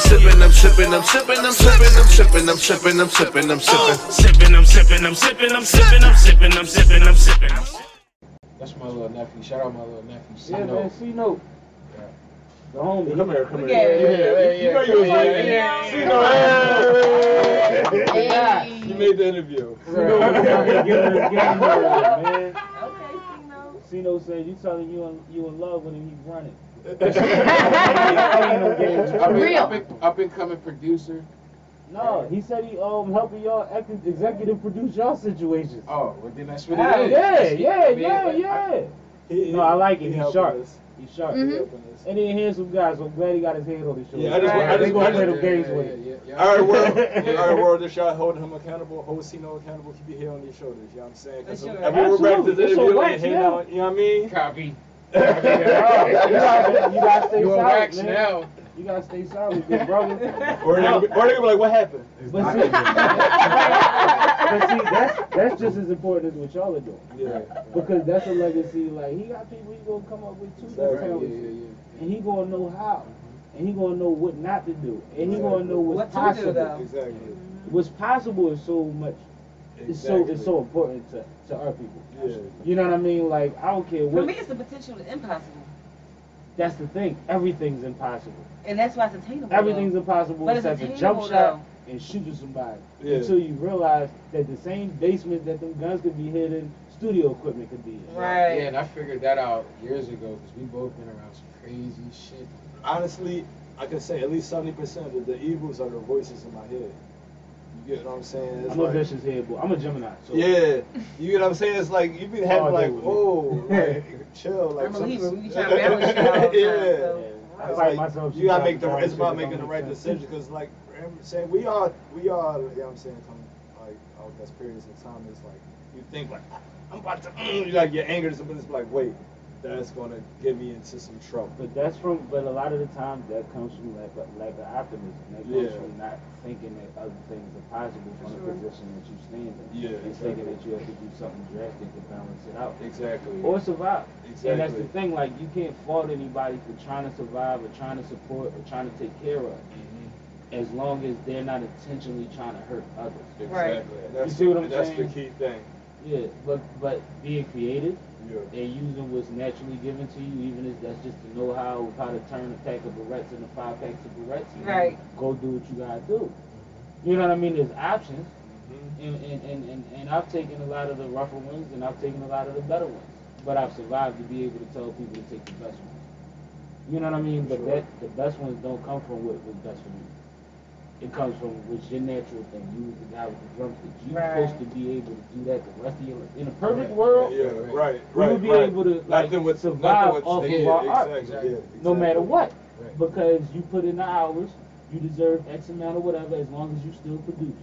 sipping, I'm sipping, I'm sipping, I'm sipping, I'm sipping, I'm sipping, I'm sipping, I'm sipping. I'm sipping, I'm sipping, I'm sipping, I'm sipping, I'm sipping, I'm sipping, I'm sipping. I'm sipping. That's my little nephew. Shout out my little nephew. C Yeah, man, Note. C note. The homie. Come here, come here. Yeah, yeah, yeah. You know you was Yeah. yeah. See no Hey. You made the interview. C note was get in man. Okay, Sino. C note said you telling you in, you in love when he's running. Up and, Real. up and, up and coming producer. No, he said he um helping y'all ex- executive produce y'all situations. Oh, well then that's what Ah, it is. yeah, yeah, I mean, yeah, I- yeah. He- No, I like it. he He's sharp. us. He's sharp. Mhm. He helping us. And he handsome guy, so I'm glad he got his head on his shoulder. Yeah, I just want- I just want- gonna play them games yeah, with yeah, him. yeah, yeah. All right, world. Yeah. All right, world. Just y'all holding him accountable, hold Cino accountable, keep your head on your shoulders. You know what I'm saying? Because Sure. every we're back to Absolutely. this interview, wax, yeah. on. You know what I mean? Copy. You, gotta, you gotta stay You a solid, wax man. now. You gotta stay solid, big brother. Or they gonna be- or they gonna be like, what happened? But see, but see, that's that's just as important as what y'all are doing. Yeah. Because that's a legacy. Like he got people he gonna come up with too. That's Exactly. Yeah, talented. yeah, yeah. and he gonna know how, and he gonna know what not to do, and he Exactly. gonna know what's What to do, possible. Exactly. what's possible is so much. It's so it's so important to, to our people. Yeah. You know what I mean? Like I don't care what. For me, it's the potential is impossible. That's the thing. Everything's impossible. And that's why it's attainable. Everything's impossible But it's except a attainable, jump shot though. and shooting somebody. Yeah. Until you realize that the same basement that them guns could be hidden, studio equipment could be in. Right. Yeah, and I figured that out years ago because we both been around some crazy shit. Honestly, I can say at least seventy percent of the evils are the voices in my head. You get what I'm saying? It's I'm a like, vicious head boy. I'm a Gemini. So Yeah, you get what I'm saying? It's like you be having like, with me. oh, like, chill, like I'm a Libra. We be trying to balance shit all the time, yeah. so- I like, myself. you gotta make the. trying It's to about making the right make decision because, like, I'm saying we are, we are. You know what I'm saying? Come like, oh, that's periods of time. It's like you think like, I'm about to. Mm, you like get angry, but it's like, wait, that's gonna get me into some trouble. But that's from, but a lot of the time that comes from lack of, lack of optimism. That comes Yeah. from not thinking that other things are possible from Sure. the position that you stand in. Yeah, And thinking that you have to do something drastic to balance it out. Exactly. Or survive. Exactly. And that's the thing, like you can't fault anybody for trying to survive or trying to support or trying to take care of. Mm-hmm. As long as they're not intentionally trying to hurt others. Right. Exactly. And That's, You see what I'm that's saying? the key thing. Yeah, but but being creative Yeah. and using what's naturally given to you, even if that's just to know how of how to turn a pack of barrettes into five packs of barrettes. and Right. Go do what you gotta do. You know what I mean? There's options, Mhm. and and, and, and and I've taken a lot of the rougher ones, and I've taken a lot of the better ones. But I've survived to be able to tell people to take the best ones. You know what I mean? But Sure. that the best ones don't come from what was best for you. It comes from what's your natural thing. You was the guy with the drumsticks. You're Right. supposed to be able to do that the rest of your life. In a perfect world, Yeah, right, we right. would be right. able to like Nothing with- survive nothing off of our art, exactly, yeah, no matter what, Right. because you put in the hours, you deserve X amount or whatever, as long as you still produce.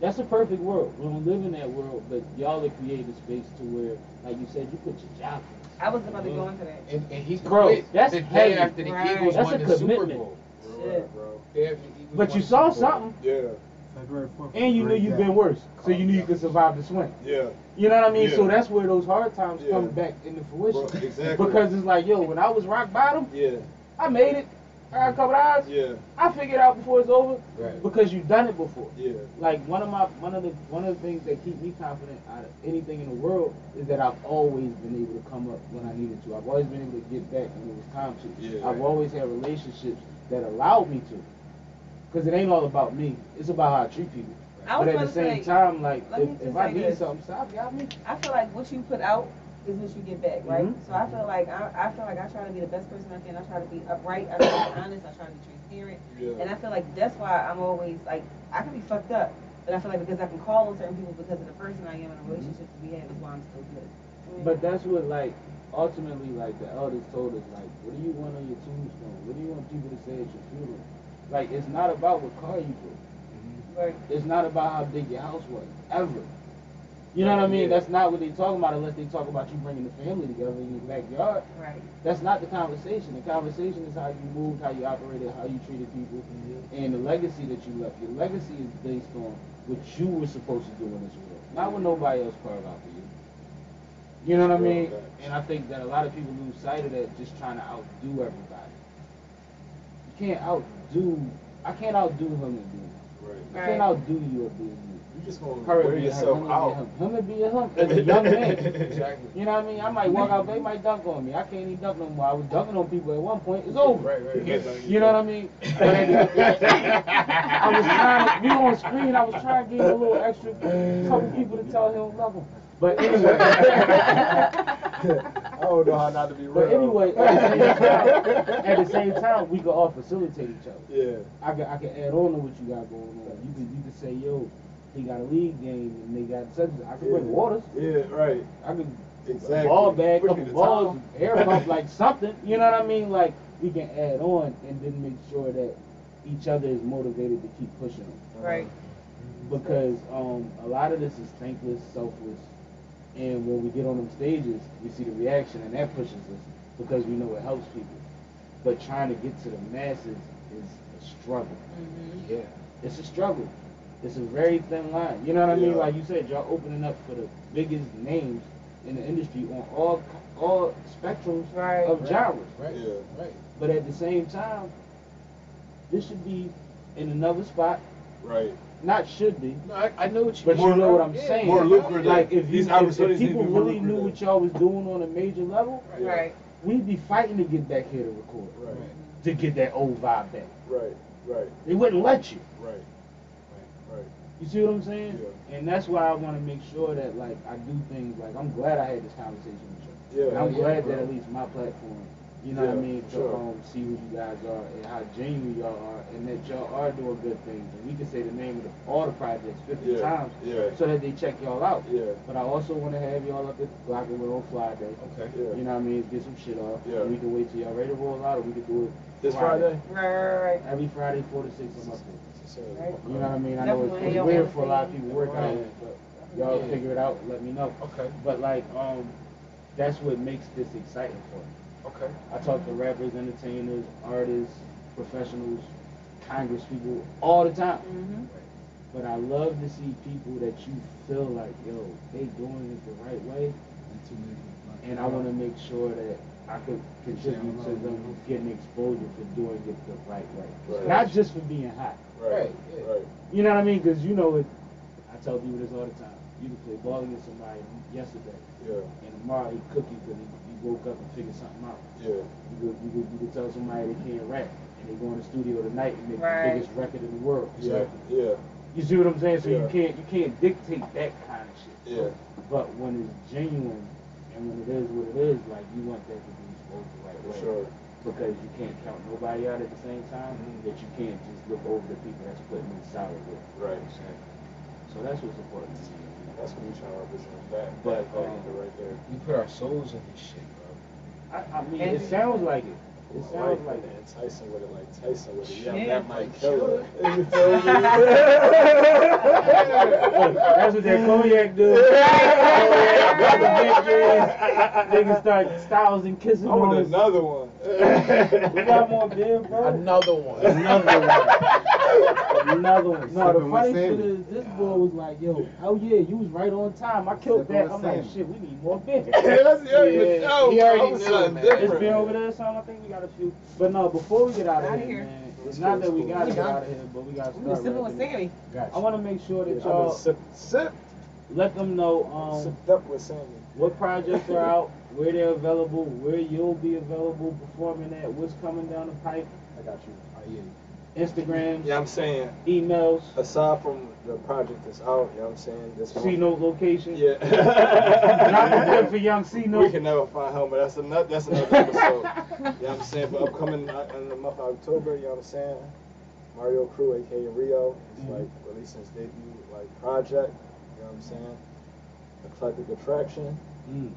That's a perfect world. We don't live in that world, but y'all have created a space to where, like you said, you put your job first. I was about to go mm-hmm. into that. And, and he Bro, quit that's the heavy. after the Right. Eagles That's won a the Super commitment. Bowl. Shit. bro. Day after the Eagles But you saw something, Yeah, February 4th. and you knew you've day. been worse, so you oh, knew you could survive the swing. yeah. You know what I mean? So that's where those hard times Yeah. come back into fruition. Bro, exactly. Because it's like, yo, when I was rock bottom, Yeah, I made it. I got a couple of hours. yeah, I figured out before it's over Right. because you've done it before. yeah. Like one of my one of the one of the things that keep me confident out of anything in the world is that I've always been able to come up when I needed to. I've always been able to get back when it was time to. Yeah. I've always had relationships that allowed me to. Cause it ain't all about me. It's about how I treat people. I But at the same say, time, like if, if I need this. something, stop got me. I feel like what you put out is what you get back, right? Mhm. So I feel like I, I feel like I try to be the best person I can. I try to be upright. I try to be honest. I try to be transparent. Yeah. And I feel like that's why I'm always like I can be fucked up, but I feel like because I can call on certain people because of the person I am and the relationships we have is why I'm still good. But that's what like ultimately like the elders told us like what do you want on your tombstone? What do you want people to say at your funeral? Like it's not about what car you drove. Mm-hmm. Right. It's not about how big your house was, ever. You know what I mean? Yeah. That's not what they talking about unless they talk about you bringing the family together in your backyard. Right. That's not the conversation. The conversation is how you moved, how you operated, how you treated people, mm-hmm. and the legacy that you left. Your legacy is based on what you were supposed to do in this world, not what nobody else carved out for you. You know what I mean? And I think that a lot of people lose sight of that just trying to outdo everybody. You can't outdo I can't outdo him and be him. Right. I can't outdo you or be me. You just gonna Her wear and be yourself him, out. him, him and be him as a young man. Exactly. You know what I mean? I might walk out, they might dunk on me. I can't even dunk no more. I was dunking on people at one point. It's over. Right, right, right. You know what I mean? But at the- I was trying to, we on screen, I was trying to give a little extra couple people to tell him love him. But anyway. I don't know how not to be real. But anyway, at the same time, at the same time, we can all facilitate each other. yeah. I can I can add on to what you got going on. You can you can say, yo, he got a league game and they got such. I can bring waters. Yeah, right. I can Exactly. ball bag, Push me couple balls, town. air pump, like something. You know what I mean? Like we can add on and then make sure that each other is motivated to keep pushing them. Right. Because um, a lot of this is thankless, selfless, and when we get on them stages, we see the reaction, and that pushes us because we know it helps people. But trying to get to the masses is a struggle. Mm-hmm. Yeah. It's a struggle. It's a very thin line. You know what I mean? Like you said, y'all opening up for the biggest names in the industry on all all spectrums Right. of genres. Right. Yeah. Right. But at the same time, this should be in another spot. Right. Not should be, No, I, I know what you but mean. you know what I'm Yeah, saying. More lucrative. Like if, you, These if, opportunities if need to people be really knew what y'all was doing on a major level, Yeah. Right. we'd be fighting to get back here to record, Right. to get that old vibe back. Right. Right. They wouldn't let you. Right. Right. Right. You see what I'm saying? Yeah. And that's why I want to make sure that like I do things like I'm glad I had this conversation with you. Yeah. And I'm oh, yeah, glad bro. that at least my platform, you know what I mean, to sure. um, see who you guys are and how genuine y'all are, and that y'all are doing good things. And we can say the name of the, all the projects 50 Yeah. times Yeah. so that they check y'all out. Yeah. But I also want to have y'all up at Glocawear on Friday. Okay. Yeah. You know what I mean? Get some shit off. Yeah. We can wait till y'all ready to roll out, or we can do it This Friday. Right, right, right. every Friday, four to six. I'm up. Right. You know what I mean? I know it's, Definitely it's weird for a lot of people working on it, but y'all Yeah. figure it out. Let me know. Okay. But like, um, that's what makes this exciting for me. Okay. I talk to rappers, entertainers, artists, professionals, Congress people all the time. Mm-hmm. But I love to see people that you feel like, yo, they doing it the right way, and I want to make sure that I could contribute to them getting exposure for doing it the right way, Right. not just for being hot. Right. Right, You know what I mean? Because you know it. I tell people this all the time. You can play ball against somebody yesterday, Yeah. and tomorrow he cook you because he, he woke up and figured something out. Yeah. You could, you could, you could tell somebody they can't rap, and they go in the studio tonight and make Right. the biggest record in the world. Yeah. Yeah. You see what I'm saying? So you can't you can't dictate that kind of shit. Yeah. But when it's genuine and when it is what it is, like you want that to be spoken the right For way. sure. Because you can't count nobody out at the same time. Mhm. That you can't just look over the people that's putting in solid work. Right. So that's what's important to me. That's what we trying to represent. That. But, that um, right there. We put our souls in this shit, bro. I, I mean, And- it sounds like it. It sounds like like it. it. Tyson with it, like Tyson with it. Yeah, Yeah. that might kill Kill it. You feel me? That's what that cognac do. They can start styles and kissing I want on us. another one. We got more beer, bro. Another one. Another one. Another one. No, the funny shit is, this boy was like, yo, oh yeah, you was right on time. I killed Sipping that. I'm like, shit, we need more beer. That's yeah, Yeah, yo, he already I was knew, something man. different. It's beer over there, son. I think we got a few. But no, before we get out of Outta here, here. man, it's Let's not that we let's gotta get out of here, but we gotta We start. was sipping with wrapping it. Sammy. I want to make sure that Yeah, I've y'all been sip, sip, let them know um, sipped up with Sammy. what projects are out, where they're available, where you'll be available performing at, what's coming down the pipe, I got you. Oh, yeah. Instagrams, Yeah, I'm saying, emails, aside from the project that's out, you know what I'm saying? This C note location. Yeah. Not good for young C We note. can never find home, but that's another that's another episode. you know what I'm saying? But upcoming uh, in the month of October, you know what I'm saying? Mario Crew, aka Rio, is Mhm. like releasing his debut like project. You know what I'm saying? Eclectic Attraction. Mm.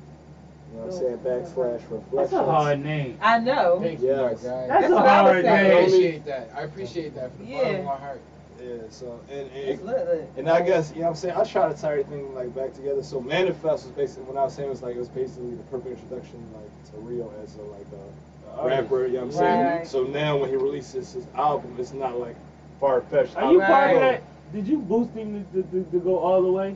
You know what I'm saying? Backslash Reflections. That's a hard name. I know. Thank you, my Yes. guy. That's, That's a what I was I appreciate that. I appreciate that from the bottom of my heart. Yeah. So and, and It's lit, lit. And I guess, you know what I'm saying, I try to tie everything like back together. So Manifest was basically when I was saying it was like it was basically the perfect introduction like to Rio as a like a rapper, you know what I'm saying? Right. So now when he releases his album, it's not like far fetched. Are you part of Right. that? Did you boost him to, to, to go all the way?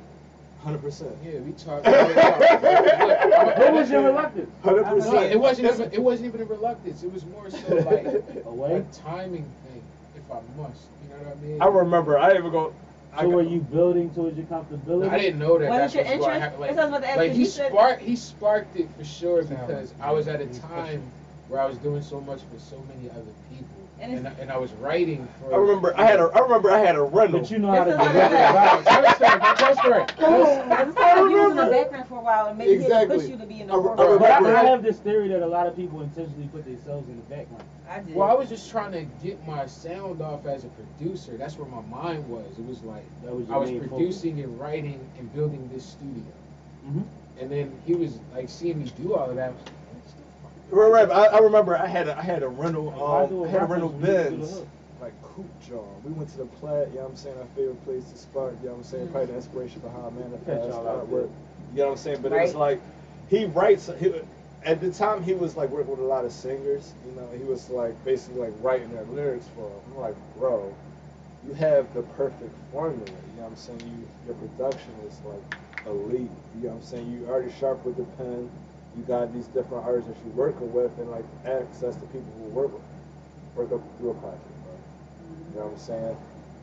Hundred percent. Yeah, we talked. Look, What was your reluctance? Hundred percent. it wasn't even it wasn't even a reluctance. It was more so like Away? a timing thing. If if I must. You know what I mean? I remember. I even go. I So go- were you building towards your comfortability? I didn't know that. Wasn't that's your what's going to interest? happen. Like, That's what I was about to like he sparked, he sparked it for sure because I was at a time where I was doing so much for so many other people, And and, I, and I was writing for. I remember. I had a. I remember. I had a rental. But you know how to This is direct what it. I'm Tell story, tell story. Because it's like you was in the background for a while and maybe he Exactly. push you to be in the I- I forefront. But I, I have this theory that a lot of people intentionally put themselves in the background. I did. Well, I was just trying to get my sound off as a producer. That's where my mind was. It was like That was I was main focus. producing and writing and building this studio. Mhm. And then he was like seeing me do all of that. Right, right. I, I remember. I had. A, I had a rental. Why Um, a I had a rental when you do the Benz. Like coupe John. We went to the plat. You know what I'm saying? Our favorite place to spark. You know what I'm saying? Probably the inspiration behind Catch manifest y'all out artwork. You know what I'm saying? But it was like he writes. He, at the time, he was like working with a lot of singers. You know, he was like basically like writing their lyrics for them. I'm like, bro, you have the perfect formula. You know what I'm saying? You your production is like elite. You know what I'm saying? You already sharp with the pen. You got these different artists that you're working with, and like access to people who work with, work up through a project, bro. You know what I'm saying?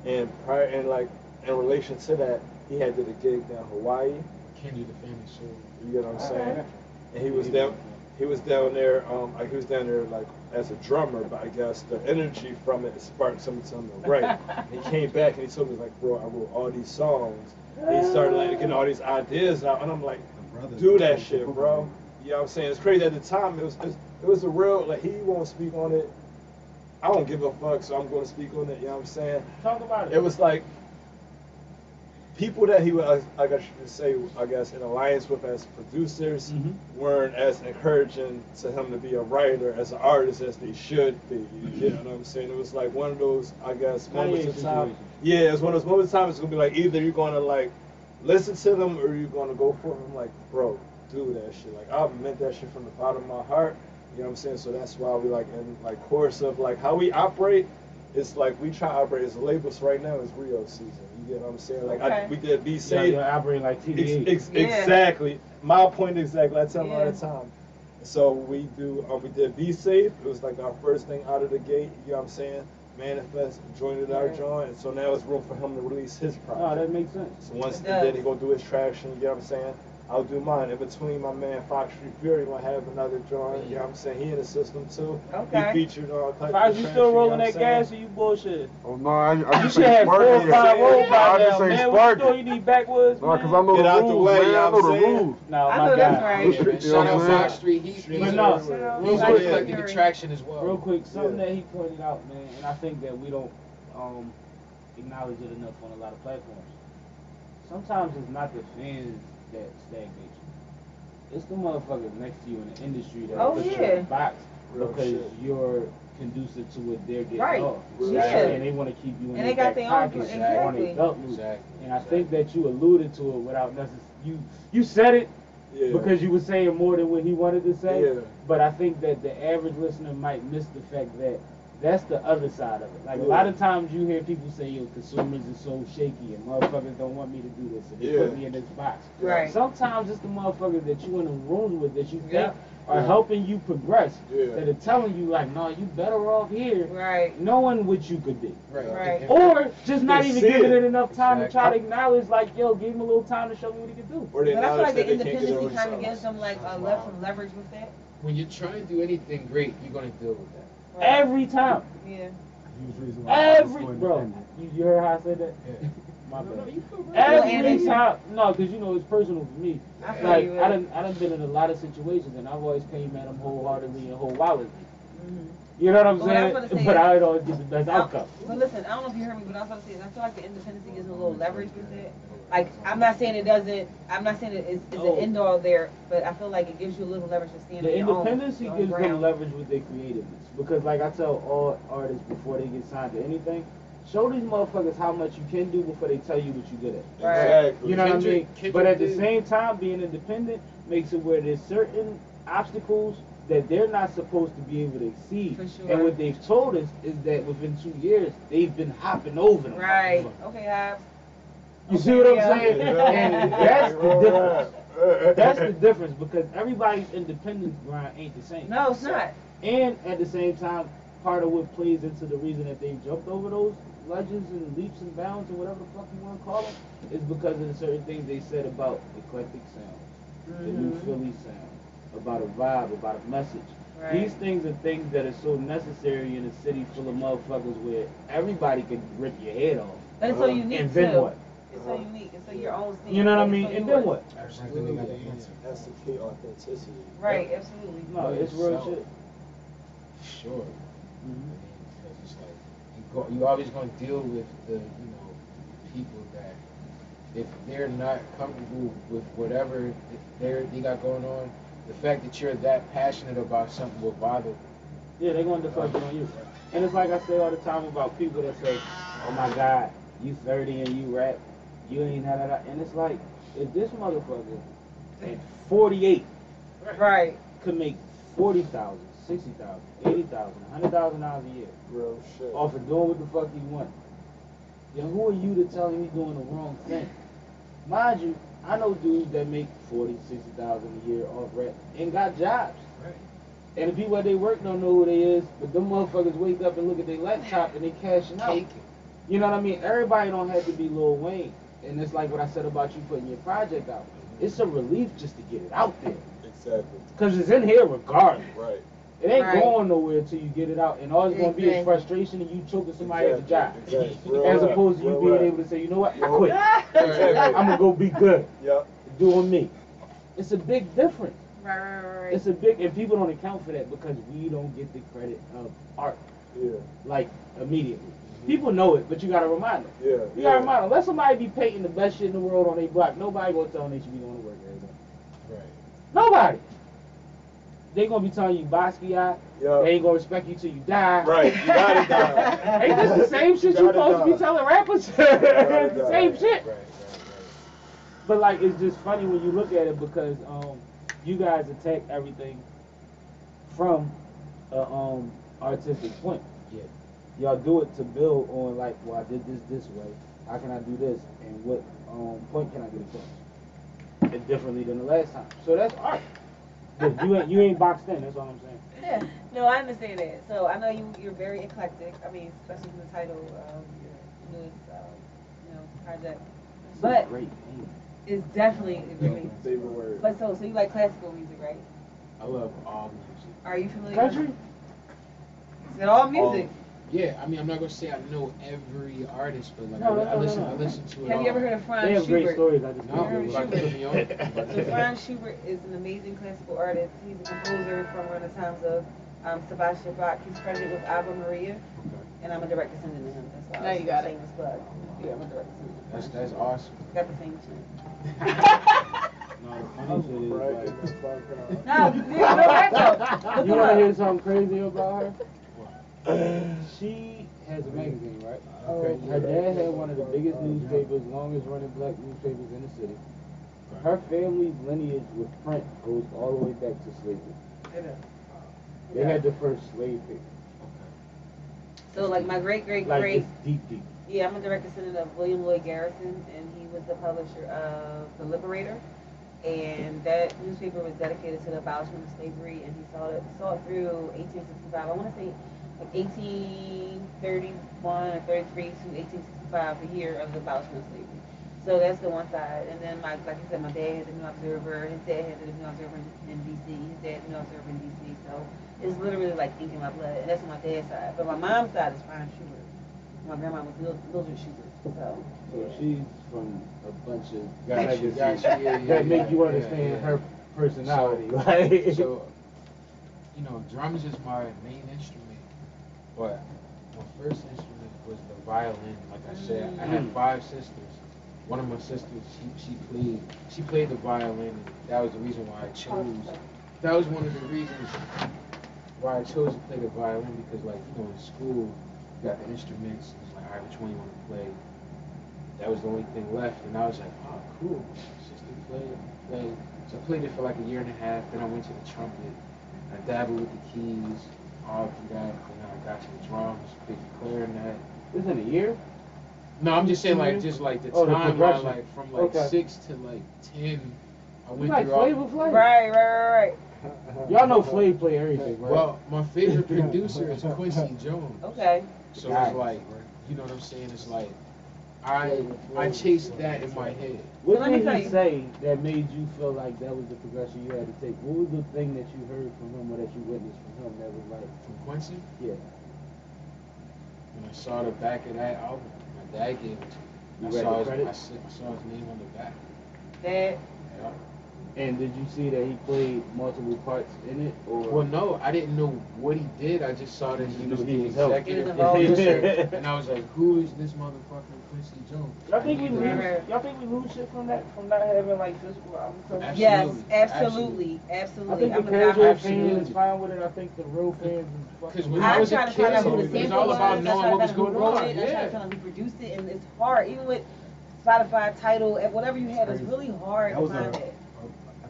And prior, and like in relation to that, he had did a gig down Hawaii. Can do the family soul. You get what I'm saying? And he was down, he was down there, um, like he was down there like as a drummer, but I guess the energy from it sparked something something to write. he came back and he told me like, bro, I wrote all these songs. And he started like getting all these ideas out, and I'm like, do that shit, bro. You know what I'm saying? It's crazy at the time. It was it was, it was a real like he won't speak on it. I don't give a fuck, so I'm going to speak on it. You know what I'm saying? Talk about it. It was like people that he was, I guess you could say, I guess, in alliance with as producers Mhm. weren't as encouraging to him to be a writer as an artist as they should be. You know what I'm saying? It was like one of those, I guess, moments of time. Yeah, it's one of those moments of time. It's gonna be like either you're gonna like listen to them or you're gonna go for them. Like, bro, do that shit. Like, I meant that shit from the bottom of my heart. You know what I'm saying? So that's why we like in like course of like how we operate. It's like we try to operate as labels right now is Rio season. You get what I'm saying? Like I, we did be Yeah, safe. you're operating like Ex- ex- Yeah. Exactly. My point exactly. I tell them all Yeah. the time. So we do. Um, we did be safe. It was like our first thing out of the gate. You know what I'm saying? Manifest joined our joint, so now it's room for him to release his Oh, that makes sense. So once It and then he gonna do his traction, you know what I'm saying? I'll do mine. In between my man Fox Street Fury gonna have another joint, you know what I'm saying? He in the system too. Okay. He featured on Cut Fox, the you Trash, still you know rolling that saying? gas or you bullshit? Oh no, I, I You just should have four or five rolls by I now, just man. What you? Sparky. You need backwoods, No, cause I know Get the out the rules, way, man. you know I know the saying? rules. No, I my know that's right. Shout out Fox Street. He's, But uh, no, real actually quick, collecting the traction as well. real quick, something that he pointed out, man, and I think that we don't um, acknowledge it enough on a lot of platforms. Sometimes it's not the fans that stagnate you. It's the motherfuckers next to you in the industry that Oh, put you in yeah. a box Real because shit. you're conducive to what they're getting Right. off. Real Yeah. And they want to keep you in And their they got back their own- pocket on exactly. their belt loop. Exactly. And I think that you alluded to it without necessarily you you said it Yeah. because you were saying more than what he wanted to say. Yeah. But I think that the average listener might miss the fact that that's the other side of it. Like a lot of times you hear people say, "Yo, consumers are so shaky and motherfuckers don't want me to do this and they Yeah. put me in this box." Right. Sometimes it's the motherfuckers that you in the rooms with that you think are Yeah. helping you progress Yeah. that are telling you like, "No, you better off here." Right. Knowing what you could be. Right. Right. Or just not even giving it. it enough time to try to acknowledge, like, yo, give him a little time to show me what he can do. Or they But I feel like the they can't get independency over kind of gives them like a left some leverage with that. when you're trying to do anything great, you're gonna deal with that. Right. Every time. Yeah. Huge reason why I was Every going bro, you, you heard how I said that? Yeah. My No, no, you feel Every time, no, because you know it's personal for me. I feel Like. I done, I done been in a lot of situations, and I've always came at them wholeheartedly and wholeheartedly. Mhm. You know what I'm Well, what I saying? say But is- I would always get the best outcome. But listen, I don't know if you heard me, but I was about to say, is I feel like the independence gives them a little leverage with it. Like, I'm not saying it doesn't, I'm not saying it is, is No. an end all there, but I feel like it gives you a little leverage to stand The on your own. independency your own gives them ground. leverage with their creativeness. Because like I tell all artists before they get signed to anything, show these motherfuckers how much you can do before they tell you what you're good at. Right. Exactly. You know what I mean? Kendrick but at the did- same time, being independent makes it where there's certain obstacles that they're not supposed to be able to exceed. For sure. And what they've told us is that within two years, they've been hopping over them. Right. Okay, Hobbs. You see what I'm Yeah. saying? And that's the difference. That's the difference because everybody's independence grind ain't the same. No, it's not. And at the same time, part of what plays into the reason that they jumped over those legends and leaps and bounds and whatever the fuck you want to call them is because of the certain things they said about eclectic sounds, the new Mhm. Philly sound, about a vibe, about a message. Right. These things are things that are so necessary in a city full of motherfuckers where everybody can rip your head off. But it's so unique and then too. what? It's so unique. It's so your own stamp. You know what I mean? so And then what? Absolutely. got the answer. That's the key authenticity. Right. Absolutely. No, it's real Yourself. shit. Sure. Mhm. I mean, because it's like you go, you always going to deal with the you know people that if they're not comfortable with whatever they they got going on, the fact that you're that passionate about something will bother. them. Yeah, they're gonna deflect it on you. And it's like I say all the time about people that say, "Oh my God, you 30 and you rap, you ain't da da da." And it's like, if this motherfucker at 48 Right. could make 40,000, 60,000, 80,000, 100,000 dollars a year Real shit. off of doing what the fuck he want, then who are you to tell him he's doing the wrong thing? Mind you, I know dudes that make 40, 60,000 a year off rap and got jobs. Right. And the people at they work don't know who they is, but them motherfuckers wake up and look at their laptop and they cashing out. Take it. You know what I mean? Everybody don't have to be Lil Wayne. And it's like what I said about you putting your project out. Mm-hmm. It's a relief just to get it out there. Exactly. Cause it's in here regardless. Right. It ain't Right. going nowhere till you get it out. And all it's gonna be is frustration and you choking somebody at the job. Exactly. Exactly. As opposed to you being able to say, you know what, I quit. Exactly. I'm gonna go be good. Yep. Doing me. It's a big difference. Right. Right. Right. It's a big and people don't account for that because we don't get the credit of art. Yeah. like immediately. Mm-hmm. People know it, but you gotta remind them. Yeah. You yeah. gotta remind them. Let somebody be painting the best shit in the world on their block. Nobody gonna tell them they should be going to work every day. Right. Nobody. They gonna be telling you Basquiat. Yeah. They ain't gonna respect you till you die. Right. You gotta die. Ain't this the same shit you gotta supposed to be telling rappers? gotta it's the die. same Right, shit. Right. Right. But like, it's just funny when you look at it because um, you guys attack everything from a um artistic point. Yeah. Y'all do it to build on like, well, I did this this way. How can I do this? And what um point can I get across? And differently than the last time. So that's art. But you ain't you ain't boxed in. That's all I'm saying. Yeah. No, I understand that. So I know you. You're very eclectic. I mean, especially from the title of your newest, um, you know, project. That's a But great name. it's definitely a great. Favorite word. But so, so you like classical music, right? I love all music. Are you familiar? With Country? Is it all music? Yeah, I mean, I'm not gonna say I know every artist, but like No, I, no, I listen, no. I listen to it. Have you all. ever heard of franz They Franz have great Schubert? stories. I just No, can't Franz get like it. put me on. So Franz Schubert is an amazing classical artist. He's a composer from around the times of um, Sebastian Bach. He's credited with Ave Maria, and I'm a direct descendant of him. That's why Now you got it. shameless plug. Yeah, I'm a direct descendant. That's that's awesome. Got the same chin. No, the funny shit is like. in the background. No, you're right though. Look You wanna hear something crazy about her? She has a magazine, right? Oh, okay. Her dad had one of the biggest newspapers, longest running black newspapers in the city. Her family's lineage with print goes all the way back to slavery. They had the first slave paper. So like my great great Like great it's deep, deep. yeah, I'm a direct descendant of William Lloyd Garrison, and he was the publisher of The Liberator, and that newspaper was dedicated to the abolishment of slavery, and he saw it saw it through 1865. I want to say like 1831 or 33 to 1865, the year of the abolishment of slavery. So that's the one side, and then my like I said, my dad had the New Observer, his dad had the New Observer in, in D.C., his dad had the New Observer in D.C. So it's literally like ink in my blood, and that's on my dad's side. But my mom's side is Franz Schubert. My grandma was Mil- Mildred Schubert. So So she's from a bunch of Gotcha, legacies gotcha, yeah, yeah, that make you understand yeah. her personality. like, So, you know, drums is my main instrument, but my first instrument was the violin. Like I said, I had Mm. five sisters. One of my sisters, she, she played, she played the violin, and that was the reason why I chose. That was one of the reasons why I chose to play the violin because, like, you know, in school, you got the instruments. It's like, all right, which one you want to play? That was the only thing left, and I was like, oh, cool. Sister played, played. So I played it for like a year and a half. Then I went to the trumpet. I dabbled with the keys, all through that. And then I got to the drums, played the clarinet. This in a year? No, I'm just saying, like, just like the Oh, the like from like Okay. six to like ten. I went like through all. Flavor Flav? right, right, right, right. Y'all know Flav play everything, right? Well, my favorite producer is Quincy Jones. Okay. So it's like, you know what I'm saying? It's like, I I chased that in my head. What Let did he you. say that made you feel like that was the progression you had to take? What was the thing that you heard from him or that you witnessed from him that was like, From Quincy, yeah, when I saw the back of that album, my dad gave it to me. You I read saw, the his, I, saw, I saw his name on the back. That Yeah. And did you see that he played multiple parts in it? Or Well, no, I didn't know what he did. I just saw that he You was knew he the executive He was involved. producer, and I was like, "Who is this motherfucker, Quincy Jones?" Y'all think we I lose? Y'all think we lose shit from that? From not having like physical albums? yes, Absolutely, absolutely, I think I'm the a casual diehard Absolutely. fan is fine with it. I think the real fans is Because fucking. when I I was a try to find out kid, who the it was sample all was. about I knowing try to what was find out who going wrote on. it. I try to Yeah. find who produced it, and it's hard. Even with Spotify title, and whatever you have, it's really hard to find it.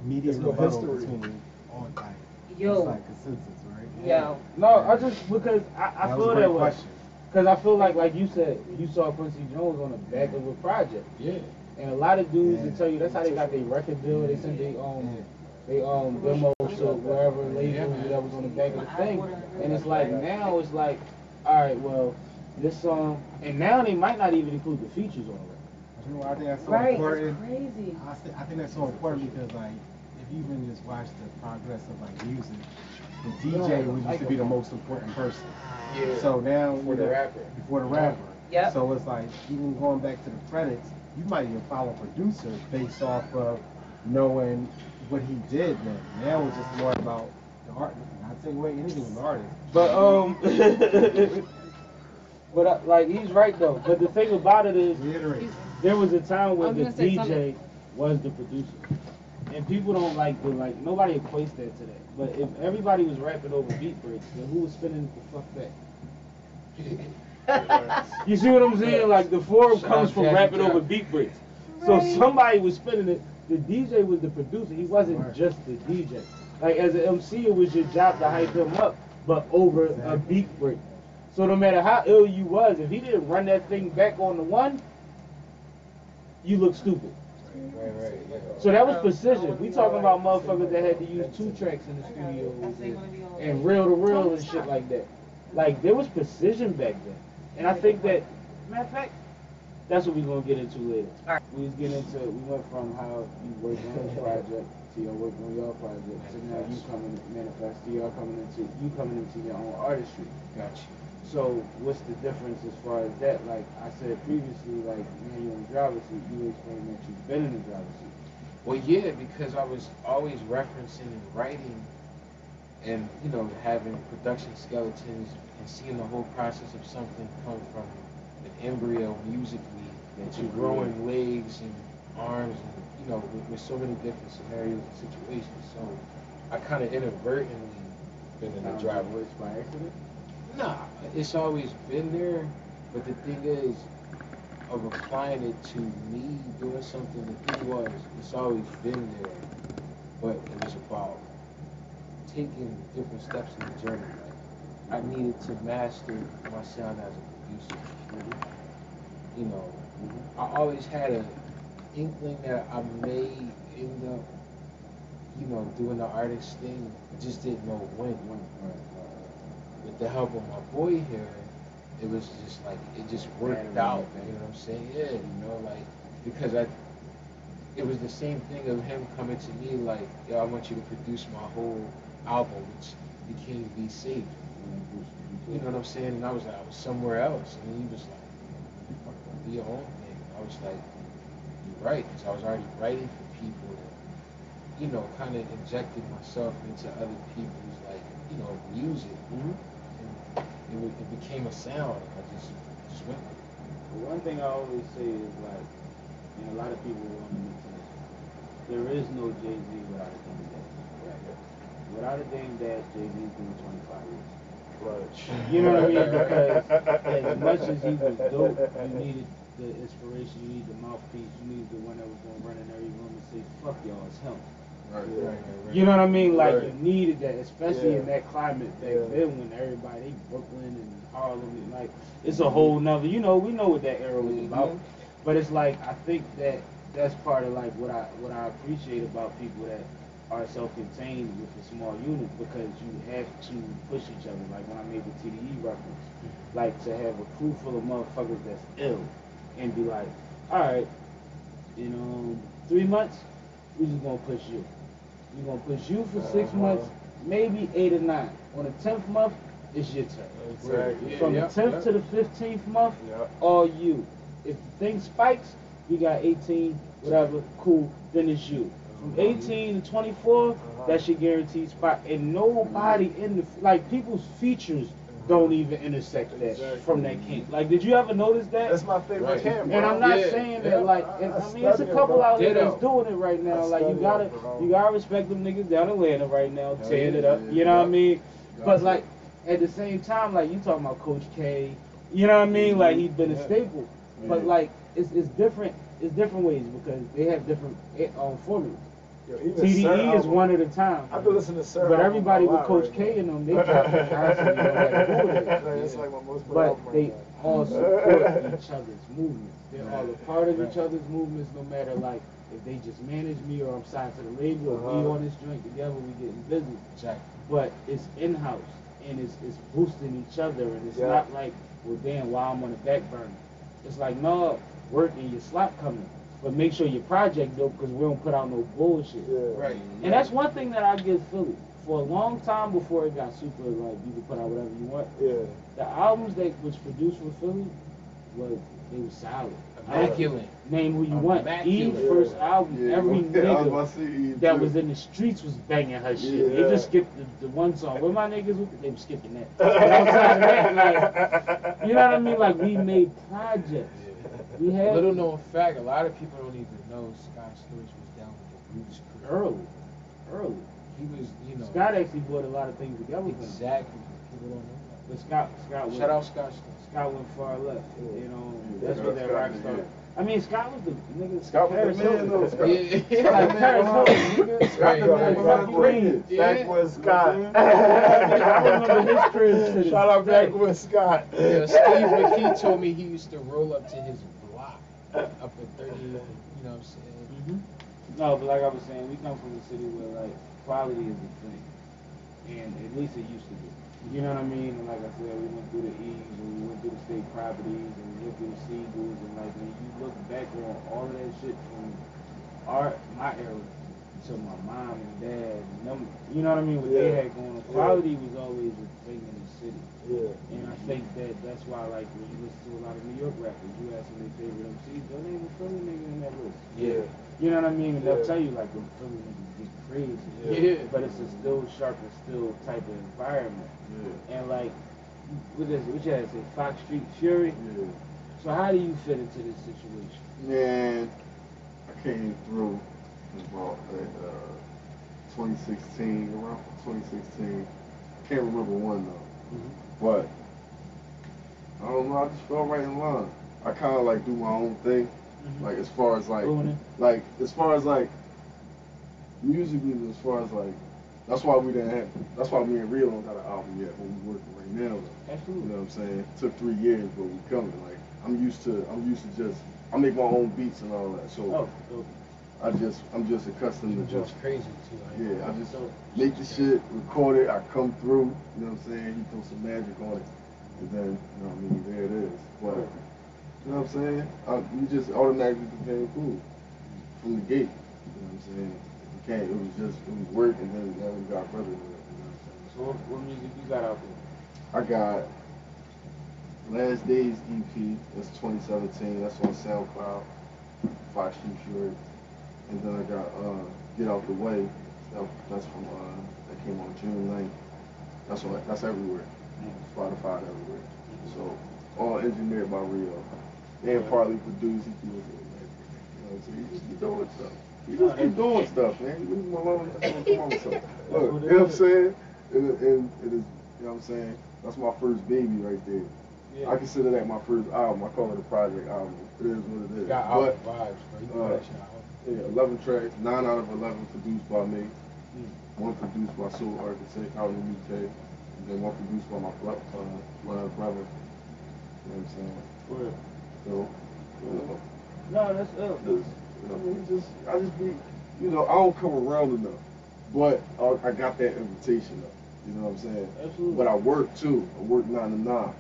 Immediate There's no rebuttal history. between all like it's Yo, like consensus, right? yo. No, I just because I, I That was feel a great that way. question. Because I feel like, like you said, you saw Quincy Jones on the back of a project, Yeah. and a lot of dudes Yeah. will tell you that's how they got their record deal. They send they um they um demo to wherever label that was on the back of the thing, and it's like now it's like, all right, well, this song, and now they might not even include the features on it. You know, I think that's so Right, important. it's crazy. I, I think that's so important because like if you even just watch the progress of like music, the DJ was used to be the most important person. Yeah. So now For you the know, rapper. before the rapper. Yeah. So it's like even going back to the credits, you might even follow a producer based off of knowing what he did. Then now it's just more about the art. Not taking away anything from the artist. But um, but uh, like he's right though. But the thing about it is, Reiterate. there was a time I when the DJ something. was the producer, and people don't like the like nobody equates that to that. But if everybody was rapping over beat breaks, then who was spinning the fuck back? You see what I'm saying? Like the forum Shout comes from Jazzy rapping Jeff. over beat breaks. So somebody was spinning it. The DJ was the producer. He wasn't Right. just the DJ. Like as an MC, it was your job to hype him up, but over a beat break. So no matter how ill you was, if he didn't run that thing back on the one, you look stupid. Right, right, yeah. So that was precision. We talking about motherfuckers that had to use two tracks in the studio and, reel to reel and shit like that. Like there was precision back then. And I think that matter of fact, that's what we're gonna get into later. We was getting into we went from how you work on this project to your work on your project to now you coming manifest to y'all coming into you coming into your own artistry. Got you. So what's the difference as far as that? Like I said previously, like now you're in the driver's seat, you explained that you've been in the driver's seat. Well, yeah, because I was always referencing and writing, and you know, having production skeletons and seeing the whole process of something come from an embryo musically That to you mm-hmm. growing legs and arms, and you know, with, with so many different scenarios and situations. So I kind of inadvertently been in the driver's it's by accident. Nah, it's always been there, but the thing is, of applying it to me doing something, the thing was, it's always been there, but it was about taking different steps in the journey. I needed to master my sound as a producer. You know, mm-hmm. I always had an inkling that I may end up, you know, doing the artist thing, just didn't know when when with the help of my boy here, it was just like it just worked out. You know what I'm saying? Yeah, you know, like because I, it was the same thing of him coming to me like, yo, I want you to produce my whole album, which became Be Safe. You know what I'm saying? And I was like, I was somewhere else, and he was like, be your own thing. I was like, you're right, because I was already writing for people. And, you know, kind of injecting myself into other people's like, you know, music. And it, wa- it became a sound. I just just went with it. One thing I always say is like, and a lot of people want to mention this, there is no Jay Z without a Dame Dash. Without a Dame Dash, Jay Z's doing 25 years. Right. You know what I mean? Because as much as he was dope, you needed the inspiration, you needed the mouthpiece, you needed the one that was gonna run in every room and say, "Fuck y'all, it's him." Right, right, right, right. You know what I mean? Like you needed that, especially in that climate back Yeah. then when everybody Brooklyn and Harlem and like it's a whole mm-hmm. nother. You know, we know what that era was mm-hmm. about. Mhm. But it's like I think that that's part of like what I what I appreciate about people that are self-contained with a small unit because you have to push each other. Like when I made the TDE reference, mm-hmm. like to have a crew full of motherfuckers that's ill and be like, all right, you um, know, three months, we just gonna push you. We gonna push you for six Uh-huh. months, maybe eight or nine. On the tenth month, it's your turn. Exactly. From yeah, the tenth yeah. to the fifteenth month, Yeah. all you. If the thing spikes, you got 18, whatever, cool, then it's you. From 18 to 24, Uh-huh. that's your guaranteed spot. And nobody in the, like, people's features don't even intersect that Exactly. from that camp. Like, did you ever notice that? That's my favorite Right. camp, bro. and I'm not Yeah, saying yeah. that like, I- and, I I, mean, it's a study it, couple out there that's doing it right now. I Like, you gotta, it, you gotta respect them niggas down in Atlanta right now, Hell tearing yeah, it up. yeah, You know what I yeah. mean? But like, at the same time, like you talking about Coach K, you know what I mean? Like he's been a Yeah. staple. But like, it's it's different. It's different ways because they have different eh, um, formulas. Yo, TDE Sir is one at a time. I've been listening to Sir. But everybody with Coach right K and them, they drop it constantly. no matter who it is. Like, like my most put But they now. all support each other's movements. They're all a part of each other's movements, no matter like if they just manage me or I'm signed to the label or we Uh-huh. on this joint together, we getting busy. Exactly. But it's in house and it's it's boosting each other and it's Yeah. not like, well damn, why I'm on the back burner. It's like no, work and your slap coming. But make sure your project dope because we don't put out no bullshit. Yeah. Right. Mm-hmm. And that's one thing that I give Philly. For a long time before it got super like you can put out whatever you want, Yeah. the albums that was produced for Philly was they were solid. Immaculate. Name who you want. Immaculate. Eve first album, Yeah, every I was nigga about to say Eve, that was in the streets was banging her shit. Yeah. They just skipped the, the one song. Where my niggas with they were skipping that. But outside of that, like you know what I mean? Like we made projects. We had Little known fact, a lot of people don't even know Scott Storch was down with the Roots crew. early. Early. He was, you know, Scott actually brought a lot of things together with him. exactly. People don't know But Scott Scott that. went, Shout out Scott Storch. Scott went far left. You know, Yeah, that's what that Scott rock did, star. yeah. I mean, Scott was the nigga. Scott was Paris the man, Hilton. though. Scott, Yeah. Scott Like the man Paris Hilton, it. nigga. Scott the Right, man right, behind right. it. Yeah. Scott. I remember his crib Shout out day. Backwoods Scott. Yeah, Steve McKee told me he used to roll up to his block up at 30, you know what I'm saying? Mhm. No, but like I was saying, we come from a city where like quality is a thing, and at least it used to be. You know what I mean? And like I said, we went through the E's and we went through the state properties and we went through the Sigels and like when you look back on all of that shit from our my era to my mom and dad and them, you know what I mean? What they had going on, quality was always a thing in the city. Yeah. And I think that that's why, like, when you listen to a lot of New York rappers, you ask them their favorite MCs, they'll name a Philly nigga in that list. Yeah. You know what I mean? And they'll tell you, like, when Philly niggas get crazy. Yeah. But it's a still sharp and still type of environment. Yeah. And, like, what is it? What you had to say? Fox Street Fury? Yeah. So how do you fit into this situation? Man, I came through about uh, 2016, around 2016. I can't remember one though, but I don't know. I just fell right in line. I kind of like do my own thing, like as far as like, Ruining? like as far as like musically, as far as like. That's why we didn't have. That's why me and Real don't got an album yet. But we working right now. Though. You know what I'm saying? It took three years, but we coming. Like I'm used to. I'm used to just. I make my own beats and all that. So Oh, so, I just. I'm just accustomed to Just crazy too. Like, Yeah, I just so make the shit, record it. I come through. You know what I'm saying? He throw some magic on it, and then you know what I mean. There it is. But you know what I'm saying? I, you just automatically became cool from the gate. You know what I'm saying? It became. It was just. It was work, and then now we got it. You know what I'm saying? so what, what music you got out there? I got Last Days EP. That's 2017. That's on SoundCloud. Fox Street Fury. And then I got uh, Get Out the Way. That, that's from uh, that came on June 9th. That's on. That's everywhere. Spotify everywhere. So all engineered by Rio. And partly produced. He little. You know what I'm saying? He just keep doing stuff. He just keep doing stuff, man. He leave him alone. That's what I'm talking. Look, you know what I'm saying? And, and it is, you know what I'm saying? That's my first baby right there. I consider that my first album. I call it a project album. It is what it is. Got but vibes, bro. You uh, know that shit out. yeah, 11 tracks, 9 out of 11 produced by me. One produced by Soul Architect out in the UK. And then one produced by my, bro- uh, my brother. You know what I'm saying? Word. So, you know, No, that's up. you know, I mean, just, I just be, you know, I don't come around enough. but uh, I got that invitation though. You know what I'm saying? Absolutely. But I work too. I work nine to 9 Mhm.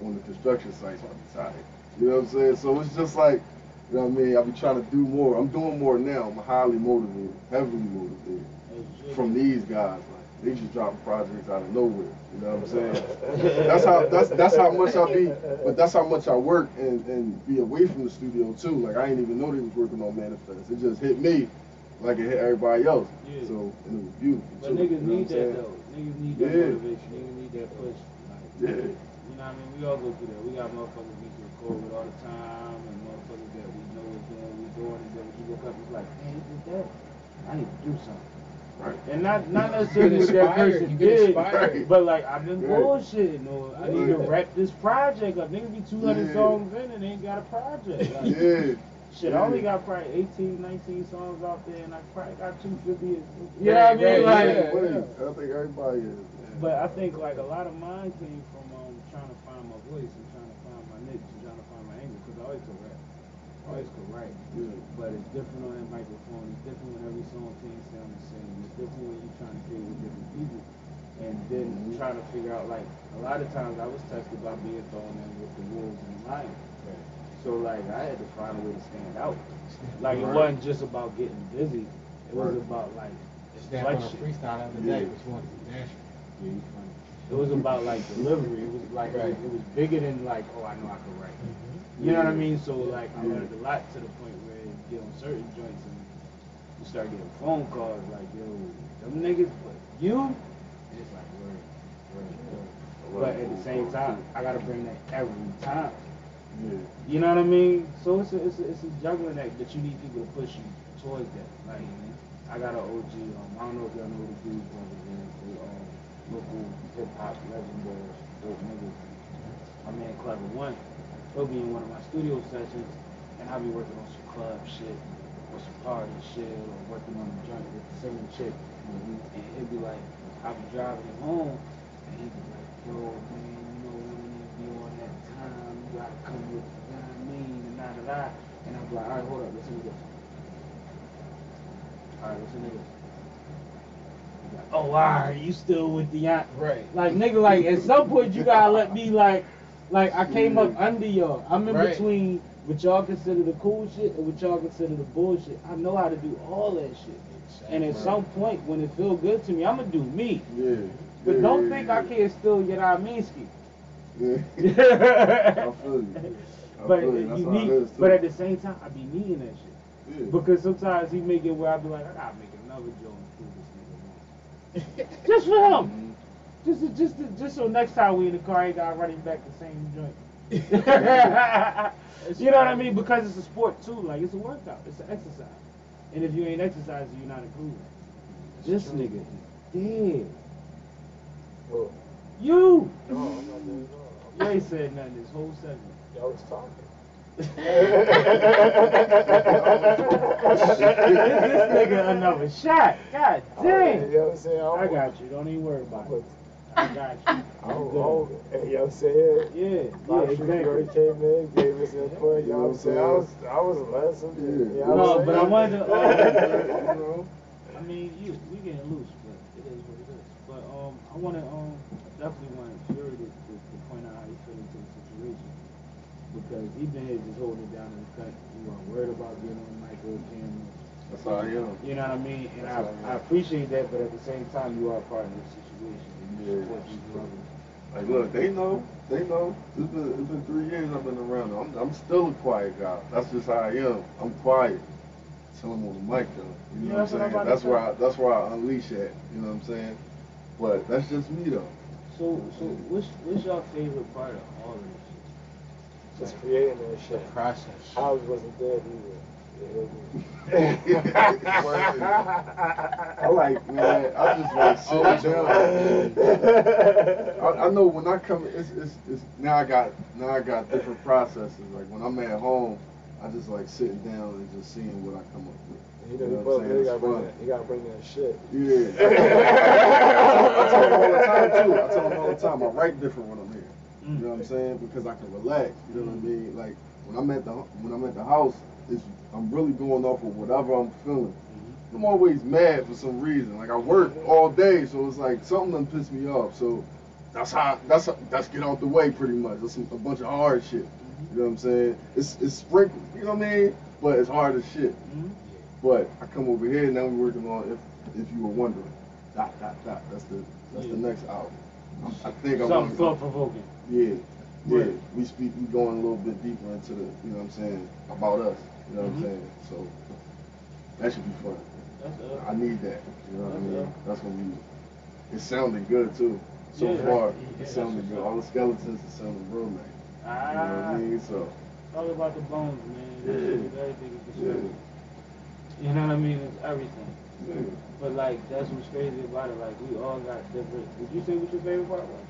on, on the construction sites when I'm tired. You know what I'm saying? So it's just like, you know what I mean? I'll be trying to do more. I'm doing more now. I'm highly motivated, heavily motivated from these guys. Like they just dropping projects out of nowhere. You know what I'm saying? that's how that's that's how much I be. But that's how much I work and and be away from the studio too. Like I didn't even know they was working on Manifest. It just hit me like it hit everybody else. Yeah. So and it was beautiful. But too, niggas you know need what I'm that saying? though. Niggas need that Yeah. motivation. Niggas need that push. Like, Yeah. You know what I mean? We all go through that. We got motherfuckers we record with all the time and motherfuckers that is doing what we doing and then when you look up it's like, man, did that. I need to do something. Right. And not not necessarily what that person did, inspired. but like I've been Right. bullshitting or I need to wrap this project up. Niggas be 200 Yeah. songs in and they ain't got a project. Like, Yeah. Shit, I only got probably 18, 19 songs out there, and I probably got 250. You know what I mean? right, like, yeah. I think everybody is. but I think like a lot of mine came from um, trying to find my voice and trying to find my niche and trying to find my angle because I always could always could write. Yeah. But it's different on that microphone. It's different when every song can't sound the same. It's different when you're trying to create with different people. And then Mhm. trying to figure out like a lot of times I was tested by being thrown in with the wolves and the lions. So like I had to find a way to stand out. Like it wasn't just about getting busy. It was about like Stand on a freestyle the other Yeah. day, which one is Dash? Yeah, you funny. It was about like delivery. It was like Right. it, was bigger than like oh I know I could write. You know what I mean? So like I learned a lot to the point where you get on certain joints and you start getting phone calls like yo them niggas but you and it's like word word word. But at the same time I gotta bring that every time. Yeah. You know what I mean? So it's a, it's a, it's a juggling act, that you need people to push you towards that. Like, I got an OG, um, I don't know if y'all know the Blues Brothers, man. They um, local hip hop legendary, dope niggas. My man Clever One, he'll be in one of my studio sessions, and I'll be working on some club shit, or some party shit, or working on a joint with the same chick. And he'll be like, I'll be driving him home, and he'll be like, yo, man, you know, need to be on that time, you gotta come with, you know what I mean, and da. And I'm like, alright, hold up, listen to this. Alright, listen to this. Oh, alright, you still with the aunt. Right. Like, nigga, like, at some point, you gotta let me, like, like, I came up under y'all. I'm in Right. between what y'all consider the cool shit and what y'all consider the bullshit. I know how to do all that shit. And at some point, when it feel good to me, I'm gonna do me. Yeah. But yeah, don't yeah, think yeah. I can't still get out Minsky. Yeah. I but feel you. I feel you. You need, but at the same time, I be needing that shit Yeah. because sometimes he make it where I be like, I gotta make another joke and prove this nigga wrong. Just for him, just to, just to, just so next time we in the car, he got running back the same joint. you know what I mean? Because it's a sport too. Like it's a workout. It's an exercise. And if you ain't exercising, you're not improving. This nigga is dead. Oh, You. no, I'm not doing You ain't said nothing this whole segment. Y'all was talking. This, this nigga another shot. God Oh, You damn. know what I'm saying? I got you. Don't even worry about it. I got you. I I'm don't, good. I hey, you know what I'm saying? Yeah, yeah, Bob Shooter already exactly. came in, gave us input, you know what I'm saying? I was, I was a lesson. Yeah. You know what No, I'm but I saying? wanted to, uh, you know? I mean, you, we getting loose, but it is what it is. But um, I want to um, definitely want Fury to, to, to point out how he fit into the situation because he been here just holding it down in the cut. You weren't worried about getting on mic or camera. That's how I am. You know what I mean? And I, I. I appreciate that, but at the same time, you are part of the situation. And you Yeah. support these brothers. Like, look, they know. They know. It's been, it's been three years I've been around. I'm, I'm still a quiet guy. That's just how I am. I'm quiet. Till I'm on the mic, though. You know Yeah, what I'm what saying? to That's where I, that's where I unleash at. You know what I'm saying? But that's just me, though. So, so what's, what's your favorite part of all of this? Just creating that The shit. process. I wasn't dead either. I like, man, I just like sitting down. I, I know when I come, it's, it's, it's now I got now I got different processes. Like when I'm at home, I just like sitting down and just seeing what I come up with. You know, You you, know what I'm you, saying? gotta bring that, you gotta bring that shit. Yeah. I tell them all the time too. I tell them all the time. I write different when I'm here. You know what I'm saying? Because I can relax. You know what I mean? Like when I'm at the when I'm at the house, it's I'm really going off of whatever I'm feeling. I'm always mad for some reason. Like I work all day, so it's like something done piss me off. So that's how that's how, that's get out the way pretty much. That's some, a bunch of hard shit. You know what I'm saying? It's it's sprinkled. You know what I mean? But it's hard as shit. Mhm. But I come over here and now we're working on if if you were wondering. Dot dot dot. That's the that's the next album. I think I'm Something thought provoking. yeah, yeah. Right. We speak. We going a little bit deeper into the. You know what I'm saying about us. You know what Mhm. I'm saying. So that should be fun. That's I need that. You know what I mean? up. That's gonna be. It's sounding good too. So Yeah. far, Yeah, sounding what's good. All the skeletons are sounding real nice. You know what ah, I mean? So all about the bones, man. Yeah. Everything is the yeah. You know what I mean? It's everything. Yeah. But like that's what's crazy about it. Like we all got different. Did you say what your favorite part was?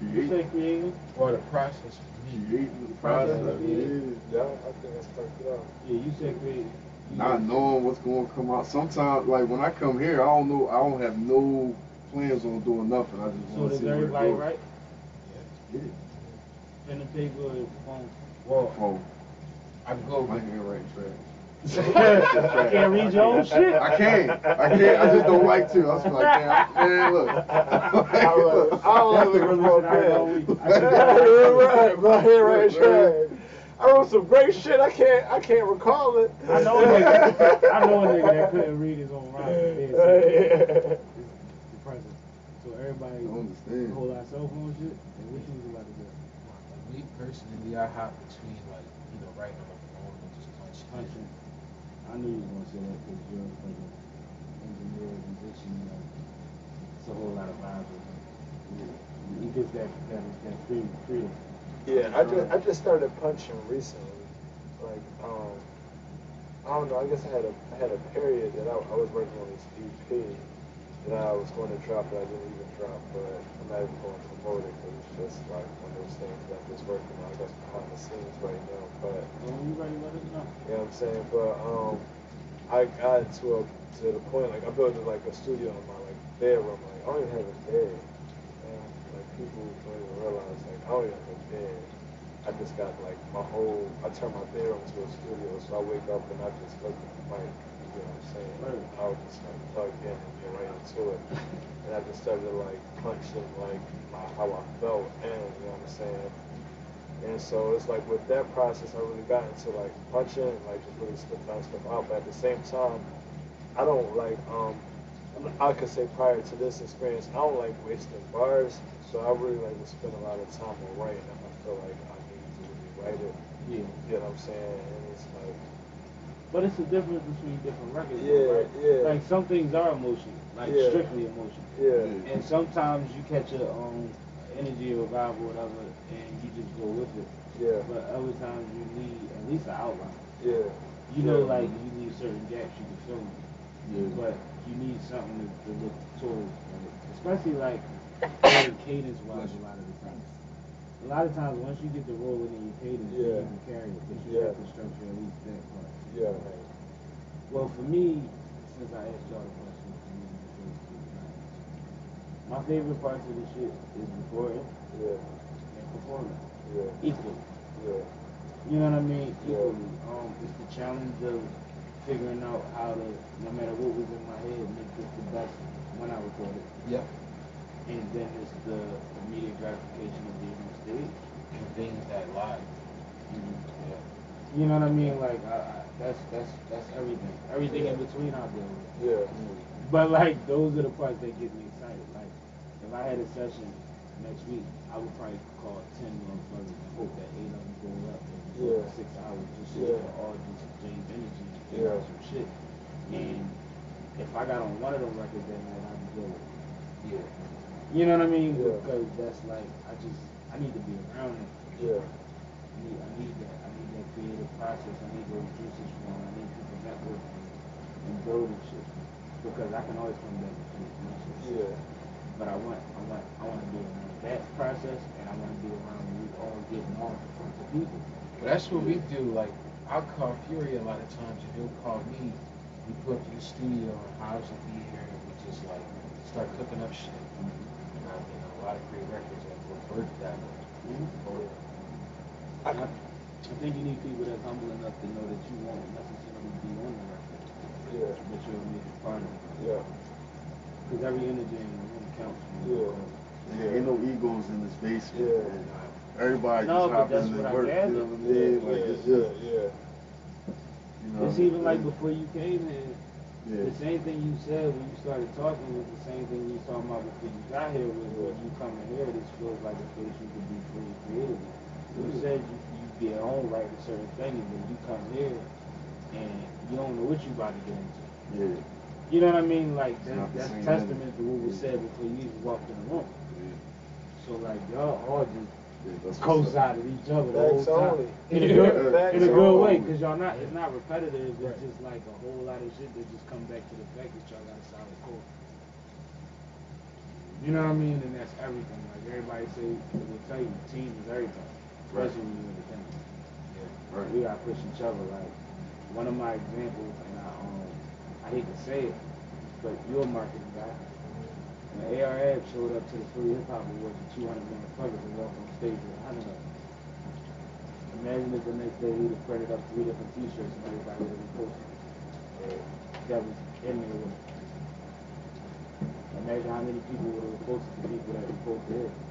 You Create, say creating. Or the process for me. creating the Process, process. yeah. Yeah. Yeah, I think that's perfect. out. Yeah, you said creating. You Not knowing what's going to come out. Sometimes, like when I come here, I don't know. I don't have no plans on doing nothing. I just So want to does see where it everybody goes. write? Yeah. Pen and paper or phone? Well, Oh, I go my with handwriting trash. I can't read your own shit. I can't. I can't. I just don't like to. I was like, damn, man, look. I love- I love That's the looking resolution for I a pen. I Yeah, can't- you're right. My handwriting Look, man. trash. I wrote some great shit. I can't. I can't recall it. I know a nigga. I know a nigga that couldn't read his own writing. Yeah, so Yeah. the present. So everybody I understand. hold our cell phone shit. And what you was about to do? Like me personally, I hop between like you know writing on the phone and just punching. Country. I knew you was gonna say that because you're like an engineer, musician. You know, it's a whole lot of vibes. with him. He gets that that that free freedom. Yeah, I just I just started punching recently. Like, um, I don't know. I guess I had a I had a period that I, I was working on this EP that I was going to drop, but I didn't even drop. But I'm not even going to promote it because it's just like one of those things that I'm just working on. I guess behind the scenes right now. But when you ready, let us know. you know I'm saying? But um, I got to a to the point like I built like a studio in my like bedroom. Like I don't even have a bed. Man. Like people don't even realize like I don't even have a bed. I just got like my whole. I turn my bedroom into a studio, so I wake up and I just look at the mic. You know what I'm saying? Right. I was just like plugged in and get right into it, and I just started like punching like my, how I felt, and you know what I'm saying. And so it's like with that process, I really got into like punching, like just really spit that stuff out. But at the same time, I don't like um I could say prior to this experience, I don't like wasting bars. So I really like to spend a lot of time on writing if I feel like I need to really write it. Yeah. You know what I'm saying? And it's like But it's the difference between different records. though, Yeah, right? yeah. Like some things are emotional, like Yeah. strictly emotional. yeah. And sometimes you catch a um energy or vibe or whatever, and you just go with it. Yeah. But other times you need at least an outline. Yeah. You know, Yeah. like you need certain gaps you can fill in. Yeah. But you need something to, to look towards, especially like cadence wise. A lot of the times, a lot of times once you get the rolling in your cadence, Yeah. you can carry it. But you Yeah. have to structure at least that part. Yeah. Well, for me, since I asked y'all the question, I'm gonna go to the answer. my favorite parts of the shit is recording Yeah. and performing Yeah. equally. Yeah. You know what I mean? Yeah. Equally. Um, it's the challenge of figuring out how to, no matter what was in my head, make this the best when I record it. Yep. And then it's the immediate gratification of being on stage. And things that lie. Yeah. You know what I mean? Like I, I, that's that's that's everything. Everything in between I deal with. Yeah. But like those are the parts that get me excited. Like if I had a session next week, I would probably call ten motherfuckers and hope that eight of them go up and Yeah. for six hours just so Yeah. we can all just exchange energy and figure Yeah. out some shit. And if I got on one of them records that night, I'd be good. Yeah. You know what I mean? Yeah. Because that's like I just I need to be around it. Yeah. I need, I need that. I creative process. I need those juices flowing. I need people networking and building shit. Because I can always come back my shit. Yeah. But I want, I want, I want to be around that process, and I want to be around we all getting front of people. But that's what we do. Like I'll call Fury a lot of times, and he'll call me. We go up to the studio, and Hobbs will be here, and we just like start cooking up shit. Mm-hmm. And I mean, a lot of great records that were birthed that mm-hmm. way. I, I think you need people that's humble enough to know that you won't necessarily be on the record. Yeah. but you'll make it part of it. Yeah. Because every energy in the room counts. Yeah. And ain't no egos in this basement. Yeah. man. Everybody No, just but hopping in what I and work. You know what I mean? Like yeah, it's just, yeah, you know. It's even like before you came in. Yeah. the same thing you said when you started talking was the same thing you was talking about before you got here was when you come in here, this feels like a place you could be free and creative. You said you, you be at home writing certain things, but you come here and you don't know what you about to get into. Yeah. You know what I mean? Like that, that's same testament energy. to what was Yeah. said before you even walked in the room. Yeah. So like y'all all just Yeah, that's what's up. co-sided each other the whole time. only. In a good, in a good way, because y'all not, it's not repetitive. It's just like a whole lot of shit that just come back to the fact that y'all got a solid core. You know what I mean? And that's everything. Like everybody say, will tell you, team is everything, especially when you're independent. Right. We gotta push each other. Like one of my examples, and I um, I hate to say it, but you're a marketing guy. And the ARF showed up to the Free Hip Hop Awards with 200 motherfuckers and walked on stage with 100 of them. Imagine if the next day he'd have printed up three different T-shirts and everybody would have reposted it. That was in there with it. Imagine how many people would have reposted the people that reposted it. Ten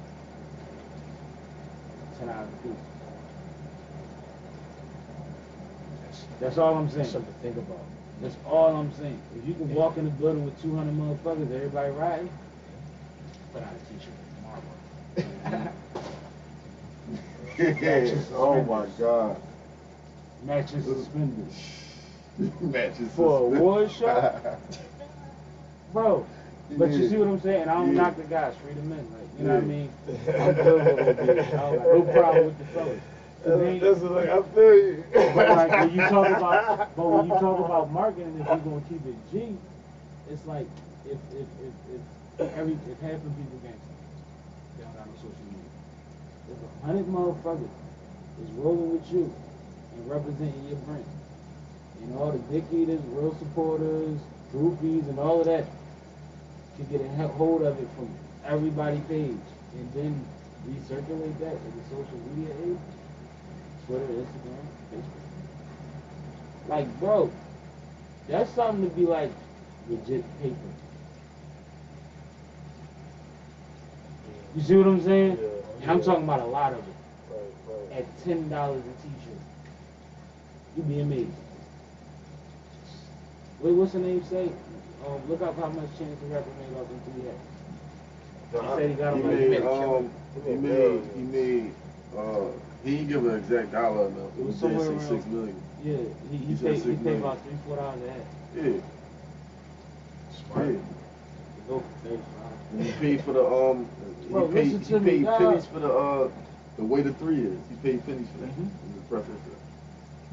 hours a piece. That's all I'm saying. That's something to think about. That's all I'm saying. If you can walk in the building with 200 motherfuckers, everybody riding, put out a t-shirt tomorrow. oh my God. Matching suspended. Matches For a suspended. award show? Bro, but you see what I'm saying? I don't Yeah. knock the guys, straight them in. Like, you know what I mean? I'm good with it. I no problem with the fellas. ain't- That's like I feel you. But like when you talk about, but when you talk about marketing, if you're gonna keep it G, it's like if if if, if every if half the people gangster, they don't got no social media. If a hundred motherfuckers is rolling with you and representing your brand, and all the dick eaters, real supporters, groupies, and all of that can get a hold of it from everybody page, and then recirculate that in the social media age. Twitter, Instagram, Facebook. Like, bro, that's something to be like legit paper. You see what I'm saying? Yeah, And I'm yeah. talking about a lot of it Right, right. at ten dollars a t-shirt. You'd be amazed. Wait, what's the name say? Um, look up how much Chance the Rapper made off in three He said he got He him like made, a um, He he made he made, uh, he didn't give an exact dollar amount. It was He somewhere around- six million. Yeah, he, he, He paid, he paid about three, four dollars a. Yeah, Smart. yeah. to go for 35. And he paid for the, um, he paid, he me, paid pennies for the, uh, the way the three is. He paid pennies for that. In the preference.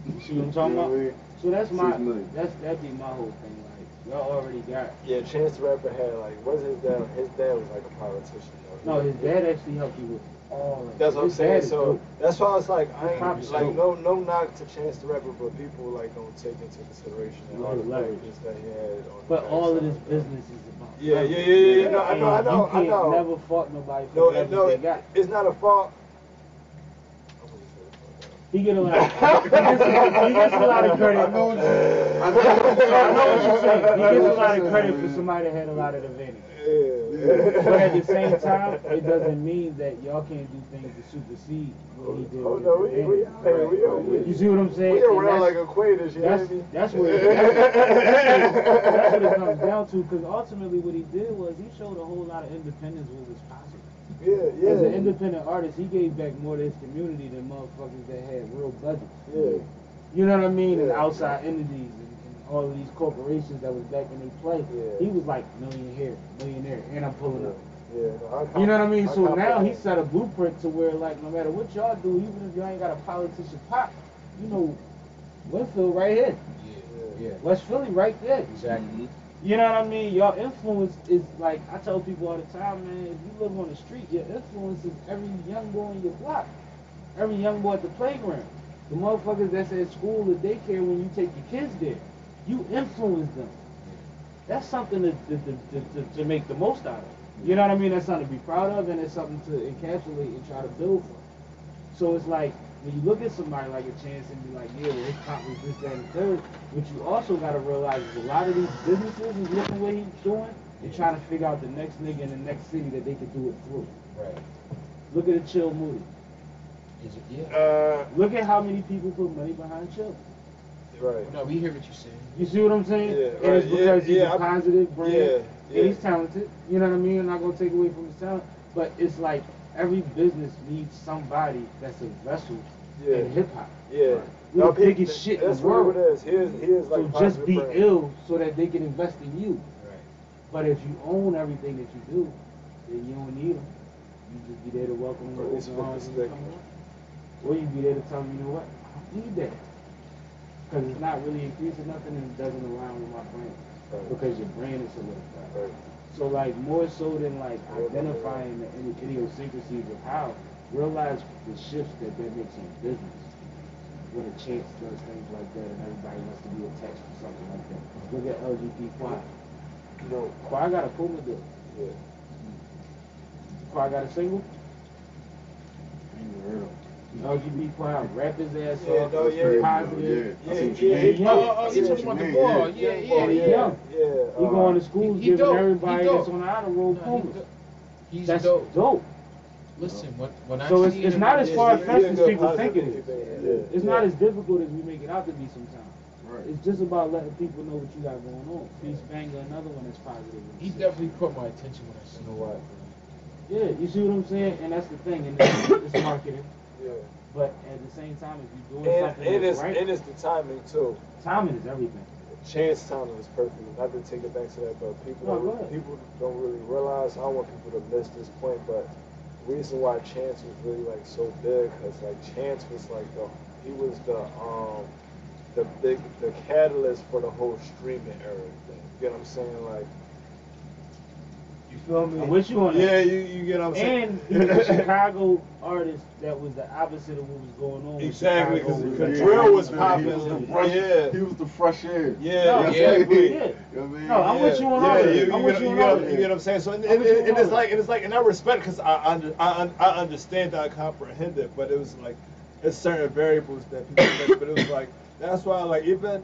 You see what I'm talking You about? So that's my that's that'd be my whole thing. Like y'all already got. Yeah, Chance the Rapper had like, what's his dad? His dad was like a politician. Though. No, his dad actually helped you with all. Of That's what I'm saying. So dope. that's why I was like, I ain't like no no knock to Chance the Rapper, but people like don't take into consideration all the leverage. that he had. But all of this business is about. Yeah, yeah, yeah, yeah. No, I know, I know, I know. Never fought nobody for No, no, it, it's not a fault. He get a lot. He, gets, a lot of credit. I know what you're saying. He gets a lot of credit for somebody that had a lot of advantage. Yeah. But at the same time, it doesn't mean that y'all can't do things to supersede what he did. Oh no, we we hey, we we You see what I'm saying? we around like equators, that's, that's what it, that's, that's what it comes down to. Because ultimately, what he did was he showed a whole lot of independence what was possible. Yeah, yeah. As an independent artist, he gave back more to his community than motherfuckers that had real budgets. Yeah. You know what I mean? And Yeah. outside entities and, and all of these corporations that was back in their play. Yeah. He was like millionaire, millionaire, and I'm pulling up. Yeah, no, You know what I mean? I So now he set a blueprint to where, like, no matter what y'all do, even if y'all ain't got a politician pop, you know, Wynnefield right here, Yeah. Yeah. West Philly right there. Exactly. You know what I mean? Your influence is like I tell people all the time, man. If you live on the street, your influence is every young boy in your block, every young boy at the playground, the motherfuckers that's at school or daycare when you take your kids there. You influence them. That's something to, to, to, to, to make the most out of. You know what I mean? That's something to be proud of, and it's something to encapsulate and try to build from. So it's like when you look at somebody like a chance and be like, yeah, well, his pop was this, that, and the third, what you also gotta realize is a lot of these businesses is looking what he's doing and trying to figure out the next nigga in the next city that they could do it through. Right. Look at the Chill Moody. Is it? Yeah. Uh, Look at how many people put money behind Chill. right. No, we hear what you're saying. You see what I'm saying? Yeah, and right. it's because Yeah, he's yeah, a I- positive brand. Yeah, And yeah. he's talented. You know what I mean? I'm not gonna take away from his talent. But it's like every business needs somebody that's a vessel Yeah. in hip hop. Yeah. We No, the biggest shit in That's the what world. it is. Here's, here's like so just be brand. ill so that they can invest in you. Right. But if you own everything that you do, then you don't need them. You just be there to welcome them Or with it's open arms fucking when they stick. come around. Or you be there to tell them, you know what, I don't need that. Because it's not really increasing nothing and it doesn't align with my brand. Right. Because your brand is solidified. Right. So like more so than like identifying the idiosyncrasies of how, realize the shifts that that makes in business. When a chance does things like that and everybody wants to be attached to something like that. Look at LGP Qua. You know, Qua got a Puma deal. yeah. Qua got a single. Ain't heard of him. LGP Qua rap his ass Yeah, off. no, was yeah. positive. Yeah, I Yeah, see yeah, yeah. Oh, oh, I you talking about the mean, ball? yeah. Yeah, yeah, yeah. yeah. Yeah. He uh, going to school he- he giving dope. He everybody dope. that's on the honor roll No, he do- He's That's dope. dope. Listen, when, when I So it's- seen it's him not as this- far-fetched as people think it is. yeah, It's not as difficult as we make it out to be sometimes. Right. It's just about letting people know what you got going on. Feast Banger, another one that's positive. He definitely caught my attention when I You seen know him. what? Yeah, you see what I'm saying? And that's the thing. And it's, it's marketing. Yeah. But at the same time, if you're doing And, something and that's it's right, and it's the timing too. timing is everything. Chance timing was perfect. Not to take it back to that, but people No, don't, ahead. people don't really realize. I don't want people to miss this point, but the reason why Chance was really like so big, cause like Chance was like the he was the um the big the catalyst for the whole streaming era thing. You get what I'm saying? Like you feel me? I'm with you on that. Yeah, you, you get what I'm saying. And he was a Chicago artist that was the opposite of what was going on. Exactly, Chicago 'cause with the hip Yeah, hop. drill was he popping. He was the fresh, Yeah. he was the fresh air. Yeah, No, You know exactly. Yeah. You know what I mean? No, I'm with you on all yeah, that. You, I'm you, with get, you you, on get, all you get what I'm saying? So, and, and, and, and it's like, and it's like, and I respect because I, under, I, I understand, I comprehend it, but it was like, it's certain variables that people miss, but it was like, that's why, like, even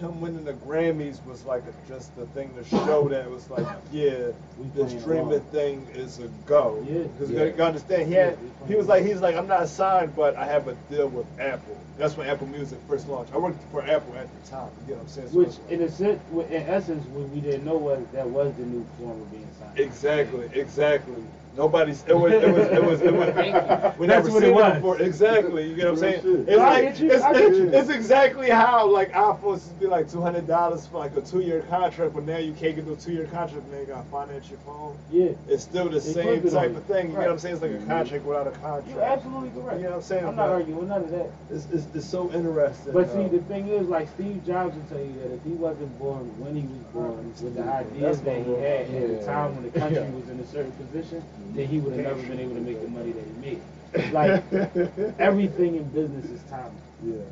him winning the Grammys was like a, just the thing to show that it was like, yeah, playing streaming thing is a go. Because Yeah. you understand, he had, he was like, he's like, I'm not signed, but I have a deal with Apple. That's when Apple Music first launched. I worked for Apple at the time. You get what I'm saying? So Which, like- in a sense, in essence, what we didn't know was that was the new form of being signed. Exactly, exactly. Nobody's. It was. It was. It was. It was. Thank you. We That's never what seen it was. before. Exactly. You get what I'm saying? It's No, like get you, it's, I get you. it's exactly how like iPhones used to be like two hundred dollars for like a two year contract, but now you can't get a two year contract. Now you gotta finance your phone. Yeah, It's still the They same flipped it on type of thing. You Right. know what I'm saying? It's like a contract without a contract. you're absolutely correct. You know what I'm saying? I'm not But arguing with none of that. It's, it's, it's so interesting. But see, uh, the thing is, like Steve Jobs will tell you that if he wasn't born when he was born with the ideas That's that he what- had at the time when the country Yeah. was in a certain position, then he would have never been able to make the money that he made. Like everything in business is timing. Yeah.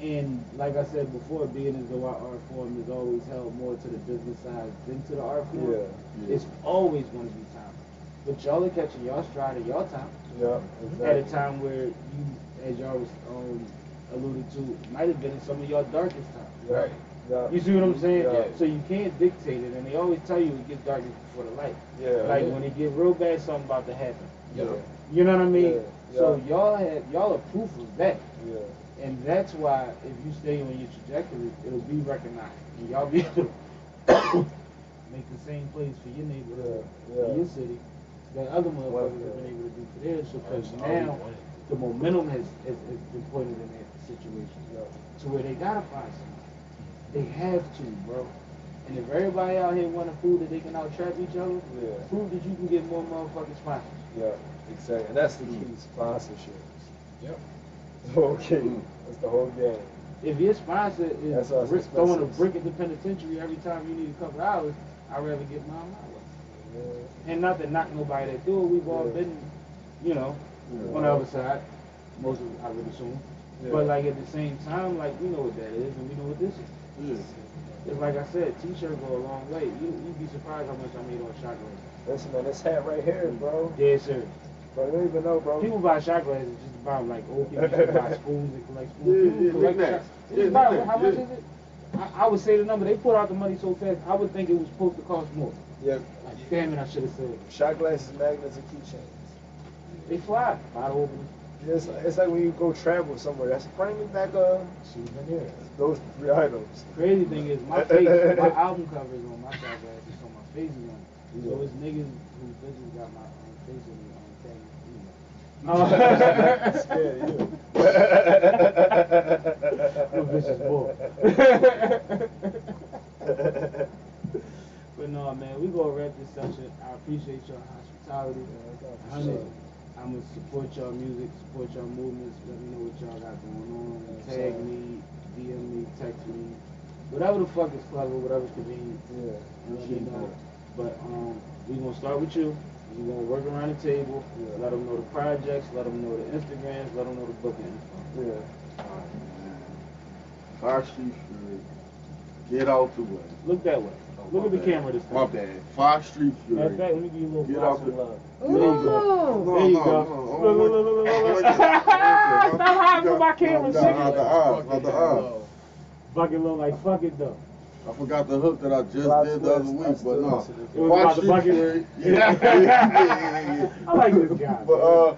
And like I said before, being as though our art form is always held more to the business side than to the art form, Yeah. Yeah. it's always going to be time. But y'all are catching y'all stride at y'all time Yeah. at a time where you, as y'all was um, alluded to, might have been in some of your darkest times. Right. Yeah. You see what I'm saying? Yeah. So you can't dictate it, and they always tell you it gets darkest before the light. Yeah. Like Yeah. when it get real bad, something about to happen. Yeah. You know what I mean? Yeah, So y'all have y'all are proof of that, Yeah. and that's why if you stay on your trajectory, it'll be recognized, and y'all be able to make the same plays for your neighborhood, for your city, that other motherfuckers have been able to do for theirs. Because oh, now the momentum has, has, has been pointed in that situation to where they gotta find somebody. They have to, bro. And if everybody out here want to prove that they can out trap each other, Yeah. prove that you can get more motherfucking sponsors. Yeah, exactly. And that's the key sponsorships. Yep. Okay, that's the whole game. If your sponsor is That's us brick, throwing a expenses. brick at the penitentiary every time you need a couple hours, I'd rather get mine my way. Yeah. And not to knock nobody that do it, we've all Yeah. been, you know, Yeah. on the other side. Most of I would assume. Yeah. But like at the same time, like we know what that is and we know what this is. Yeah. It's like I said, t-shirt go a long way. You you'd be surprised how much I made on chocolate. Listen, man, this hat right here, bro. Dead serious. Bro, you don't even know, bro. People buy shot glasses just to buy them like old people used to buy spoons and collect spoons. Yeah, yeah, collect knickknacks. shot- Yeah, buy them. knickknacks, How much yeah. is it? I, I would say the number. They put out the money so fast. I would think it was supposed to cost more. Yeah. Like, damn it, I should have said. Shot glasses, magnets, and keychains. They fly. Bottle opener. Yeah, it's, it's like when you go travel somewhere. That's bring me back uh Souvenir. those three items. Crazy thing is, my face, my album cover is on my shot glasses, so my face is on. it. So it's niggas who bitches got my um, face on me on tag. Scared of you. No vicious boy. But no, man, we gonna wrap this session. I appreciate your hospitality. Gonna, I'm gonna support y'all music, support y'all movements. Let me know what y'all got going on. Tag me, DM me, text me, whatever the fuck is clever, whatever's convenient. Yeah. Me know. But um, we gonna start with you. We gonna work around the table. Yeah. Let them know the projects. Let them know the Instagrams. Let them know the booking. Yeah. Fire Street Fury. Get out the way. Look that way. Oh, Look at the bad. camera this time. My bad. Fire Street Matter of Fury. fact, let me give you a little Get blossom off the- love. There you go. No, There you no, go. no, Look, look, look, look, look, look. Stop hiding from my camera, No, nigga. Not the eyes, not the eyes. Bucket look like fuck it though. I forgot the hook that I just Plot did the other twist, week, but still no. listen to It was about the Street bucket. Fury. Yeah, yeah, yeah, yeah, yeah. I like this guy. But uh,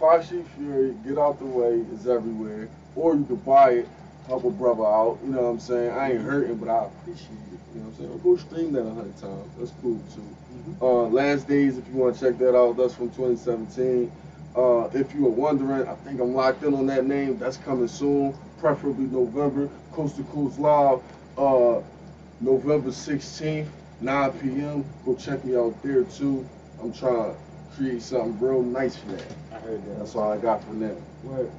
Fire Street Fury, get out the way, is everywhere. Or you can buy it, help a brother out. You know what I'm saying? I ain't hurting, but I appreciate it. You know what I'm saying? Go stream that a hundred times. That's cool too. Uh, Last Days, if you want to check that out, that's from 2017. Uh, if you were wondering, I think I'm locked in on that name. That's coming soon, preferably November. Coast to Coast Live, uh, November 16th, 9 p.m. Go check me out there too. I'm trying to create something real nice for that. I heard that. That's all I got from now. Word.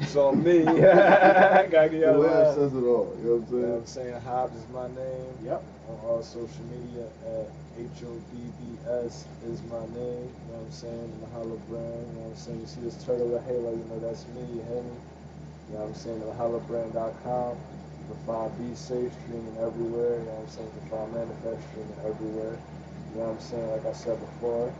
It's on me. Gotta get laugh says it all. You know You know what I'm I'm saying? Hobbs is my name. Yep. On all social media at H-O-B-B-S is my name. You know what I'm saying? The Mahalo brand. You know what I'm saying? You see this turtle with halo, you know that's me. You hear me? You know what I'm saying? MahaloBrand.com. You can find Be Safe streaming everywhere. You know what I'm saying? You can find Manifest streaming everywhere. You know what I'm saying? Like I said before,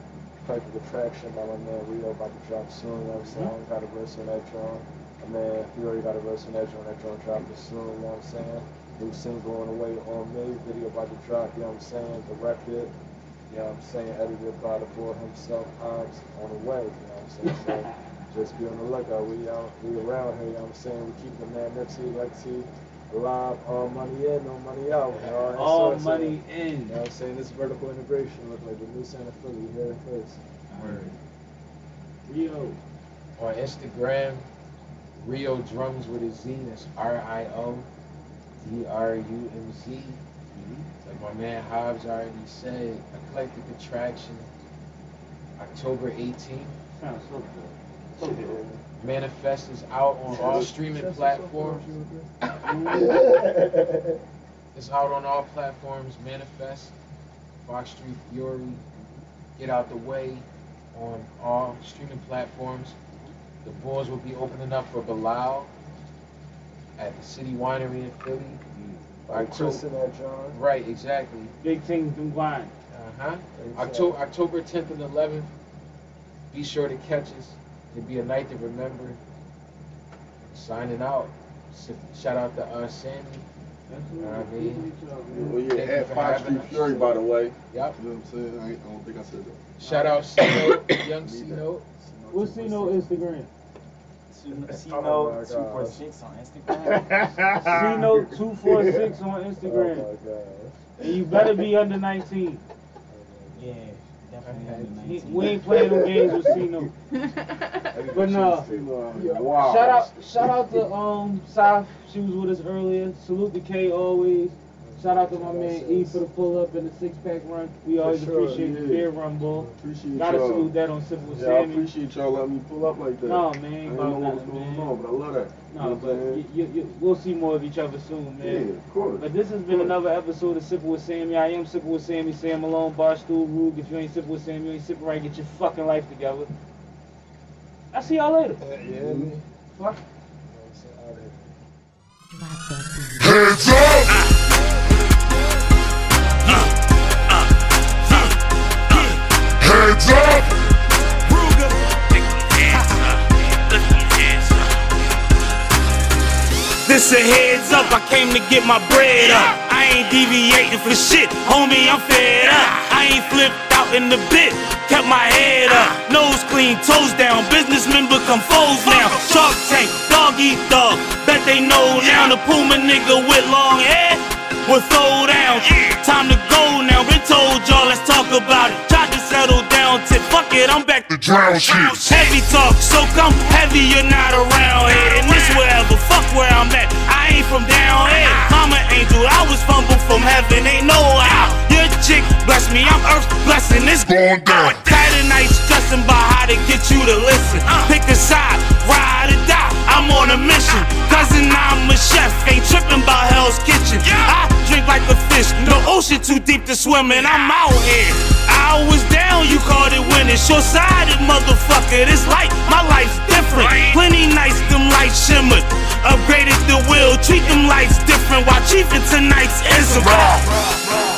Practical Attraction by my man Rio about to drop soon. You know what I'm saying? Mm-hmm. I ain't got a verse on that drum. My man, already got a verse on that drum. That drum dropping soon. You know what I'm saying? New single on the way on me. Video about to drop. You know what I'm saying? The record. You know what I'm saying? Edited by the boy himself, Hobbs, on the way. You know what I'm saying? So just be on the lookout. We out, we around here. You know what I'm saying? We keep the man Nipsey, Lexi, alive. All money in, no money out. You know, All so- so- money You in. You know what I'm saying? This vertical integration look like the new Santa Philly. You hear it first. Rio. on Instagram, Rio Drums with a Z. That's R I O D R U M Z. Like my man Hobbs already said, Eclectic Attraction, October 18th. Sounds so good. So good. Manifest is out on all streaming platforms. It's out on all platforms. Manifest, Fox Street Fury, Get Out the Way on all streaming platforms. The Bulls will be opening up for Bilal at the City Winery in Philly. Like Chris and that John. Right, exactly. Big things do wine. Uh huh. October October 10th and 11th. Be sure to catch us. It'll be a night to remember. Signing out. Shout out to uh, Sammy. Absolutely. Know what I mean? Appreciate y'all, saying? man. Well, yeah, Thank you at for Fire having Street. Fury, by the way. Yep. You know what I'm saying? I, ain't, I don't think I said that. Shout out C Note, Young C Note. What's C no Instagram? Oh C-Note gosh. 246 on Instagram. C Note two four six on Oh Instagram. my god. And you better be under nineteen. Yeah, definitely under He- We ain't playing no games with C Note. But no. Wow. Shout out, shout out to um Saf. She was with us earlier. Salute to K always. Shout out to my man E for the pull up and the six pack run. We always sure, appreciate the yeah. beer run, bull. Appreciate you. Gotta y'all. salute that on Simple Yeah, I Sammy. appreciate y'all letting me pull up like that. No I man, didn't about know what was nothing, going man. on, but I love that. No, you know but you, you, you, we'll see more of each other soon, man. Yeah, man. of course. But this has been another episode of Sippin with Sammy. I am Sippin with Sammy, Sam Malone, Barstool Rug. If you ain't Sippin with Sammy, you ain't sipping right. Get your fucking life together. I'll see y'all later. Yeah, yeah, me. Fuck. Hands up! This a heads up, I came to get my bread up. I ain't deviating for shit, homie, I'm fed up. I ain't flipped out in the bit, kept my head up. Nose clean, toes down, businessmen become foes now. Shark tank, dog eat dog, bet they know now. The Puma nigga with long hair will throw down. Time to go now, been told y'all, let's talk about it. Tried to settle down, tip, fuck it, I'm back to drown shit. Heavy talk, so come heavy, you're not around here. And this wherever, fuck where I'm at. I ain't from down here. Mama angel, I was fumbled from heaven, ain't no how. Your chick bless me, I'm earth blessing, it's going down. Tired of night stressing about how to get you to listen. Uh. Pick a side, ride or die. I'm on a mission. Cousin, I'm a chef, ain't tripping about Hell's Kitchen. I drink like a fish, no ocean too deep to swim in. I'm out here. I was down, you called it winning. Short sided motherfucker, this life, my life's different. Plenty nights, them lights shimmered. Upgraded the wheel, treat them lights different while chiefing tonight's is a